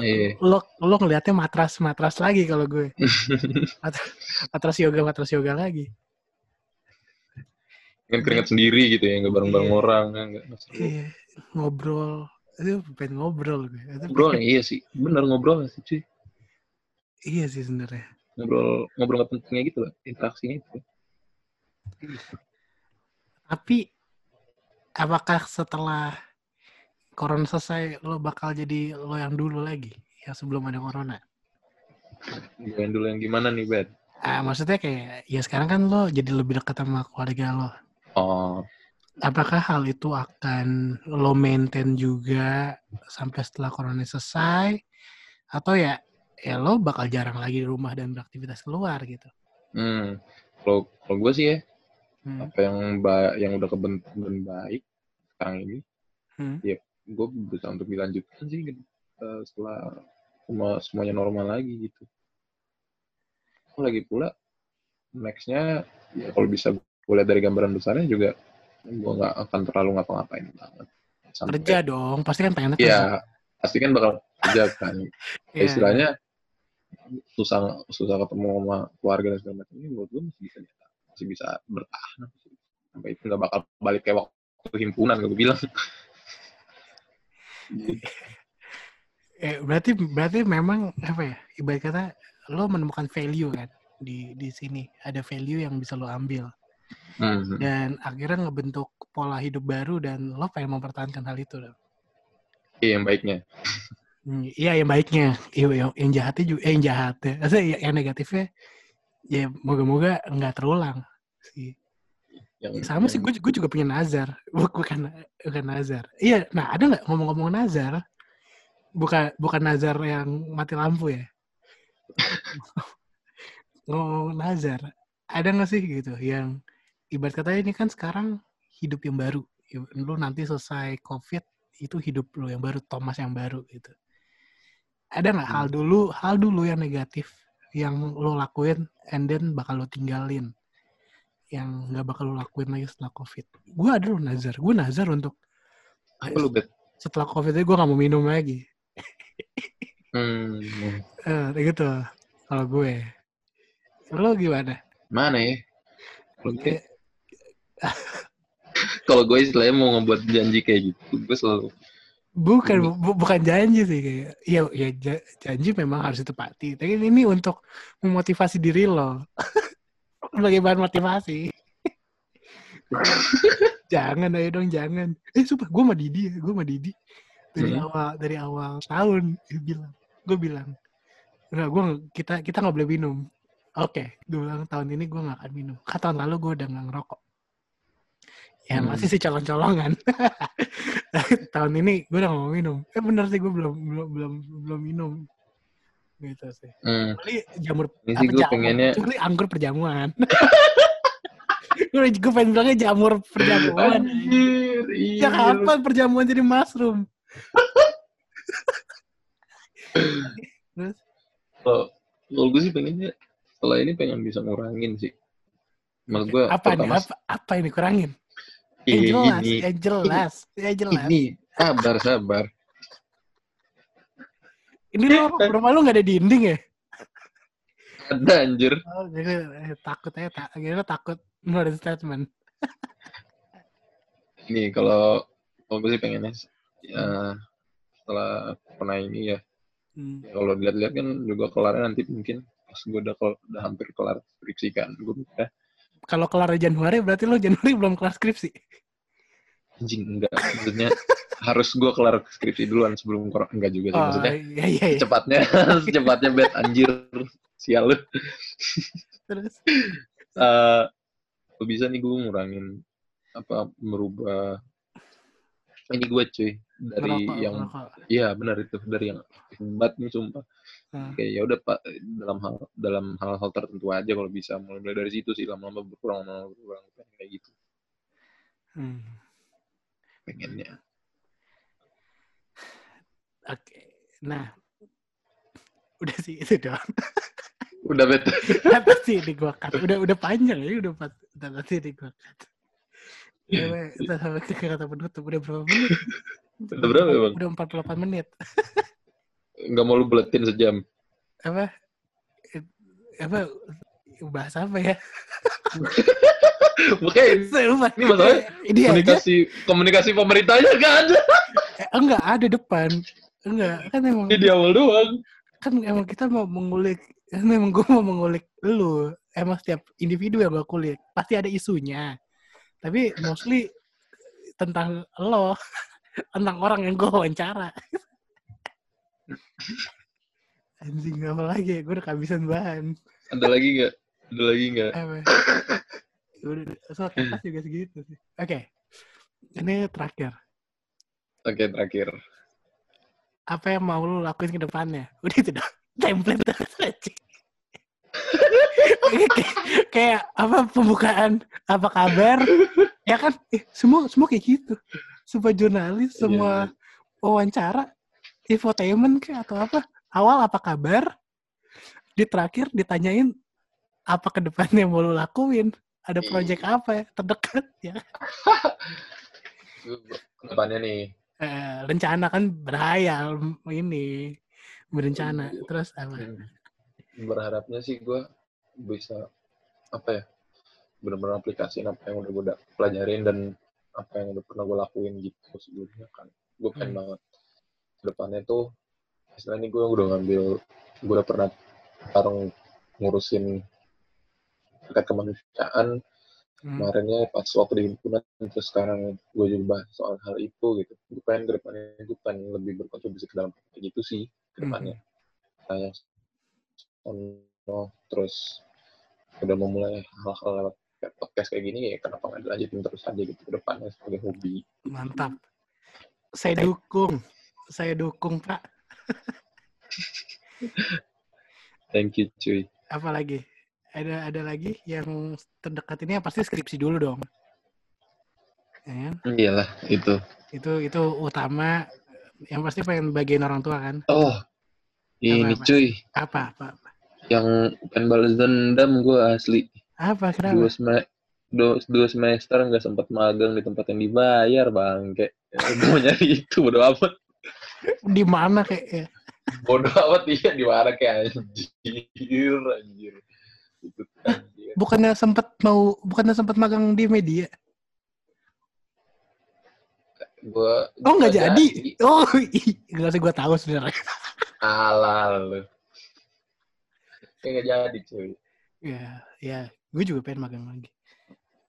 Iya. (laughs) Lo lo ngelihatnya matras-matras lagi kalau gue. (laughs) Mat- matras yoga, matras yoga lagi. Kan keringat sendiri gitu ya, nggak bareng-bareng Iya. orang. Nggak. Iya, ngobrol. Itu pengen ngobrol gue. Itu Ngobrol pengen- iya sih. Bener ngobrol sih cuy. Iya sih sebenarnya. Ngobrol ngobrol nggak pentingnya gitu lah. Interaksinya itu. Tapi apakah setelah corona selesai lo bakal jadi lo yang dulu lagi yang sebelum ada corona? Yang dulu yang gimana nih, Bet? Ah, maksudnya kayak ya sekarang kan lo jadi lebih dekat sama keluarga lo. Oh, Apakah hal itu akan lo maintain juga sampai setelah corona selesai atau ya ya lo bakal jarang lagi di rumah dan beraktivitas keluar gitu? hmm. Kalau kalau gue sih ya, Hmm. apa yang ba yang udah kebentuk dan baik sekarang ini, Hmm. Gue berusaha untuk dilanjutkan sih gitu. Eh, setelah semua semuanya normal lagi gitu. Oh, lagi pula nextnya ya kalau bisa gue lihat dari gambaran besarnya juga gue nggak akan terlalu ngapa-ngapain banget. Sampai- Kerja dong, pasti kan pengennya Iya, kerja. pasti kan bakal kerja kan. (laughs) Iya. Istilahnya susah susah ketemu sama keluarga dan segala macam ini menurut gue masih bisa masih bisa bertahan sampai itu nggak bakal balik kayak waktu himpunan gue bilang. (laughs) Eh, berarti berarti memang apa ya? Ibarat kata lo menemukan value kan di di sini ada value yang bisa lo ambil Hmm. dan akhirnya ngebentuk pola hidup baru dan lo pengen mempertahankan hal itu dong. Iya yang baiknya. Hmm, Iya yang baiknya, iya yang, yang jahatnya juga, eh, yang jahatnya, maksudnya yang negatifnya, ya moga-moga nggak terulang sih. Yang, Sama yang- sih, gue gue juga punya nazar, (laughs) bukan bukan nazar. Iya, nah ada nggak ngomong-ngomong nazar? Bukan bukan nazar yang mati lampu ya? (laughs) ngomong nazar, ada nggak sih gitu yang ibarat kata ini kan sekarang hidup yang baru, lu nanti selesai covid itu hidup lu yang baru, Thomas yang baru gitu. Ada nggak hal dulu, hal dulu yang negatif yang lo lakuin and then bakal lo tinggalin yang nggak bakal lu lakuin lagi setelah covid. Gue ada loh nazar. Gue nazar untuk lu setelah covid gue nggak mau minum lagi. Hmm, eh gitu. Kalau gue. Lo gimana? Mana ya? Kalau gue, Kayak- (laughs) kalau gue istilahnya mau ngebuat janji kayak gitu, gue selalu bukan bu- bukan janji sih kayak ya ya ja- janji memang harus ditepati. Tapi ini untuk memotivasi diri lo (laughs) sebagai bahan motivasi. (laughs) Jangan ayo dong jangan. Eh sumpah gue sama Didi ya gue sama Didi. Dari Hmm. awal dari awal tahun dia bilang gue bilang enggak gue kita kita nggak boleh minum. Oke gue bilang tahun ini gue nggak akan minum. Kan tahun lalu gue udah nggak ngerokok. Ya Hmm. masih sih colong-colongan. (laughs) Tahun ini gue udah nggak mau minum. Eh bener sih gue belum belum belum belum minum gitu sih. Hmm, kecuali jamur Ini sih gue pengennya- kecuali anggur perjamuan. (laughs) Gue pengen bilangnya jamur perjamuan. Anjir, ya iya. kapan perjamuan jadi mushroom? (laughs) Terus? Kalau kalau gue sih pengennya setelah ini pengen bisa ngurangin sih. Maksud gue apa nih? apa apa ini kurangin yang jelas ini. yang jelas yang jelas. Ini sabar sabar. Ini lo rumah lu nggak ada dinding ya? Ada anjir. oh, jadi eh, takut ya tak akhirnya takut no ada statement. Ini kalau kalau gue sih pengennya ya setelah corona ini ya, Hmm. ya kalau dilihat-lihat kan juga kelarnya nanti mungkin pas gue udah udah hampir kelar skripsi kan. Gue udah kalau kelar Januari berarti lo Januari belum kelar skripsi anjing enggak. Maksudnya harus gue kelar skripsi duluan sebelum corona enggak juga sih oh maksudnya. iya iya iya. Cepatnya (laughs) cepatnya bet anjir. Sial lu. Terus? Eh, kalau bisa nih gue ngurangin apa merubah ini gue cuy. Dari ngerokok, yang iya benar itu. Dari yang hebat nih sumpah. Hmm. kayak ya udah pak. Dalam hal dalam hal-hal tertentu aja kalau bisa. Mulai dari situ sih lama-lama berkurang lama-lama berkurang. Kayak gitu. Hmm. Pengennya Oke, nah udah sih itu doang. udah bet Apa sih ini gua cut? Udah udah panjang ya, udah empat, udah nanti ini gua cut. Ya, Weh, kita sampai ke kata penutup udah berapa menit? Udah berapa, Bang? Udah 48 menit. nggak mau lu beletin sejam Apa? Apa? Bahas apa ya? (laughs) Sumpah. Ini masalahnya ini aja. komunikasi komunikasi pemerintahnya nggak ada. Eh, enggak ada depan. Enggak, kan emang ini di awal doang. kan emang kita mau mengulik memang gue mau mengulik lu. Emang setiap individu yang gue kulik pasti ada isunya. Tapi mostly tentang lo (laughs) tentang orang yang gue wawancara. (laughs) Anjing apa lagi ya? Gue udah kehabisan bahan. Ada lagi nggak ada lagi nggak? (coughs) Udah soal kertas juga segitu sih. Oke. Ini terakhir. Oke terakhir. Apa yang mau lu lakuin ke depannya? (laughs) Udah itu dong template aja (laughs) kayak, apa pembukaan apa kabar? Ya kan? Eh, semua semua kayak gitu. Semua jurnalis Iya, semua wawancara infotainment kayak atau apa? Awal apa kabar? Di terakhir ditanyain apa ke depannya mau lu lakuin? Ada project apa ya? Terdekat ya? (laughs) Depannya nih. Eh, rencana kan berhayal ini berencana. Terus apa? Berharapnya sih gue bisa apa ya benar-benar aplikasiin apa yang udah gue pelajarin dan apa yang udah pernah gue lakuin gitu sebelumnya kan. Gue pengen Hmm. banget. Depannya tuh istilahnya gue udah ngambil gue udah pernah sekarang ngurusin terkait kemanusiaan Hmm. kemarinnya pas waktu di himpunan terus sekarang gue juga bahas soal hal itu gitu gue pengen ke depannya gue pengen lebih berkontribusi ke dalam kayak gitu sih ke depannya kayak ono terus udah memulai hal-hal lewat podcast kayak gini ya kenapa nggak dilanjutin terus aja gitu ke depannya sebagai hobi Mantap. Saya dukung. Saya dukung, Pak. thank you cuy Apa lagi? Ada ada lagi yang terdekat ini yang pasti skripsi dulu dong. Ya, kan? iyalah itu itu itu utama yang pasti pengen bagian orang tua kan. oh ini Apa-apa? cuy Apa apa apa. yang pengen balas dendam gue asli Apa dua kenapa? semester dua, dua semester nggak sempat magang di tempat yang dibayar bang kayak mau nyari itu bodo amat Di mana kayak ya? bodo amat iya di mana kayak anjir anjir itu anjir bukannya sempat mau bukannya sempat magang di media? gua Oh nggak nggak jadi. Oh nggak sih gue tahu sebenarnya. halal lu kayak nggak jadi cuy Ya ya gue juga pengen magang lagi.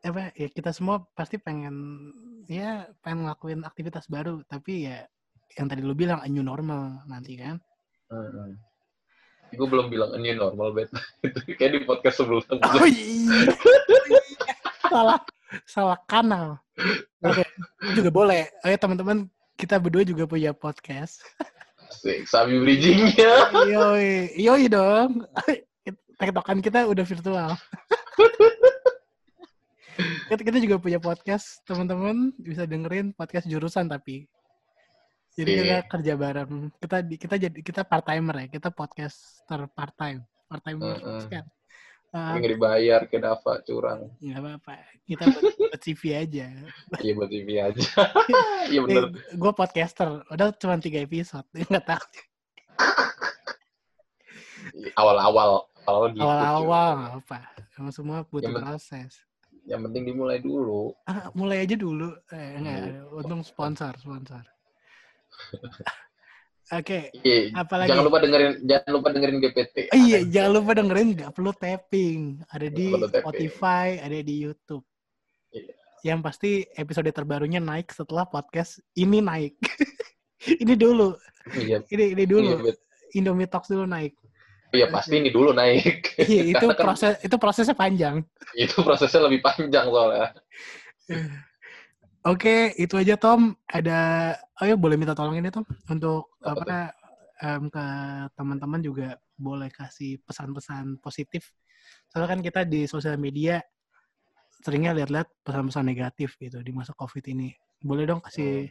Apa ya kita semua pasti pengen ya pengen ngelakuin aktivitas baru tapi ya yang tadi lu bilang new normal nanti kan. hmm. Gue belum bilang new normal bet itu (laughs) kayak di podcast sebelumnya (laughs) Oh iya. salah salah kanal. Oke, juga boleh. Ayo teman-teman, kita berdua juga punya podcast. Asik, Sabi bridgingnya Yoi, yoi dong. (laughs) Tektokan kita udah virtual. kita juga punya podcast, teman-teman bisa dengerin podcast jurusan tapi. Jadi kita Iya. kerja bareng. Kita kita jadi kita part timer ya. Kita podcaster part time. Part timer Heeh. kan. Tapi nggak dibayar ke Dava curang nggak apa-apa. Kita buat, (laughs) buat CV aja. iya buat TV aja (laughs) iya bener gue podcaster. Udah cuma tiga episode. (laughs) Nggak tahu. awal-awal awal gitu Awal-awal apa. Emang semua butuh Yang proses. yang penting dimulai dulu Ah, mulai aja dulu. Eh, enggak, untung sponsor, sponsor. (laughs) Oke, Iya, Apalagi? jangan lupa dengerin jangan lupa dengerin GPT Oh iya, jangan lupa dengerin nggak perlu tapping. Ada di tapping. Spotify, ada di YouTube. Iya. Yang pasti episode terbarunya naik setelah podcast ini naik. (laughs) ini dulu, iya ini ini iya, dulu. Bet. Indomie Talks dulu naik. Iya, pasti ini dulu naik Iya, (laughs) itu kan proses itu prosesnya panjang. itu prosesnya lebih panjang soalnya Oke, itu aja Tom. Ada, oh ya boleh minta tolong ini Tom untuk Apa apa, em, ke teman-teman juga boleh kasih pesan-pesan positif. Soalnya kan kita di sosial media seringnya lihat-lihat pesan-pesan negatif gitu di masa COVID ini. Boleh dong kasih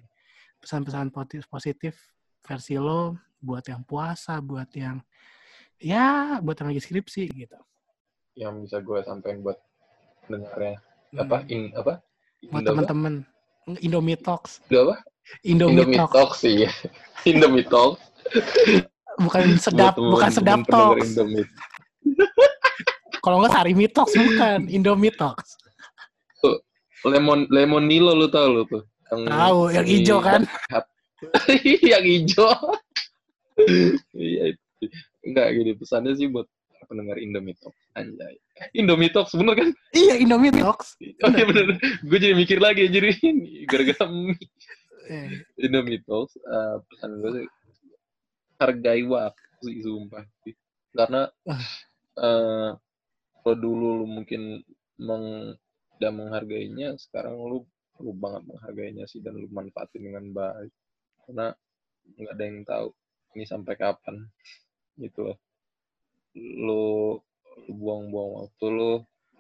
pesan-pesan posi- positif versi lo buat yang puasa, buat yang ya buat yang lagi skripsi gitu. yang bisa gue sampaikan buat dengarnya apa Hmm. in apa Buat teman-teman Indomie Talks, Indo apa? Indomie, Indomie Talks. Talks sih (laughs) Indomie Talks. Bukan sedap, Buat bukan temen- sedap temen talks. (laughs) Kalau nggak Sarimi Talks bukan. Indomie Talks. lemon lemon Nilo lu tau lu tuh? Yang Tahu yang hijau kan? (laughs) yang hijau. Iya itu. Enggak gini pesannya sih buat pendengar Indomie Talks anjay. Indomie Talks bener kan? Iya Indomie Talks. (laughs) oh iya bener. Gue jadi mikir lagi jadi (laughs) gara-gara mie. (laughs) Eh, Indomie Talks eh, pesan gue sih hargai waktu sih. Sumpah karena eh kalau dulu lu mungkin meng, tidak menghargainya sekarang lu perlu banget menghargainya sih dan lu manfaatin dengan baik. Karena nggak ada yang tahu ini sampai kapan. Gitu loh lu, buang-buang waktu lu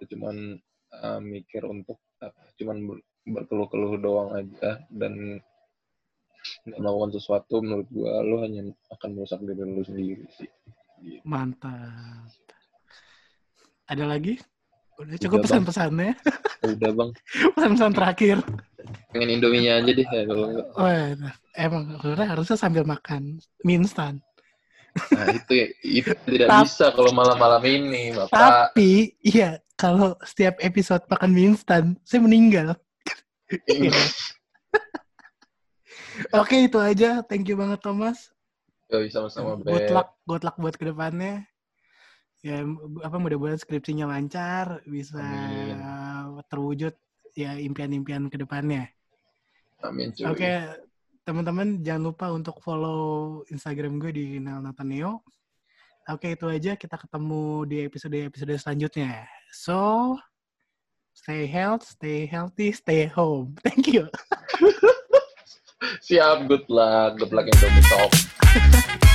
cuman eh, mikir untuk apa cuman ber- berkeluh-keluh doang aja dan nggak melakukan sesuatu menurut gua lu hanya akan merusak diri lu sendiri sih Gitu. mantap. Ada lagi? Udah cukup pesan-pesannya. udah bang (laughs) Pesan-pesan terakhir. pengen indominya aja deh ya kalau enggak Wah, emang sebenarnya harusnya sambil makan mie instan. Nah itu ya itu tidak Tap- bisa kalau malam-malam ini bapak Tapi, iya, kalau setiap episode makan mie instan, saya meninggal. Gitu. (laughs) Oke, itu aja. Thank you banget, Thomas. Yoi, sama-sama good luck, good luck buat ke depannya. Ya, apa mudah-mudahan skripsinya lancar, bisa Amin. terwujud ya impian-impian ke depannya. amin Oke, teman-teman jangan lupa untuk follow Instagram gue di Nel Nataneo. Oke, itu aja. Kita ketemu di episode-episode selanjutnya. So, stay health, stay healthy, stay home. (laughs) Thank you. (laughs) siap good luck good luck Indomie Talk (laughs)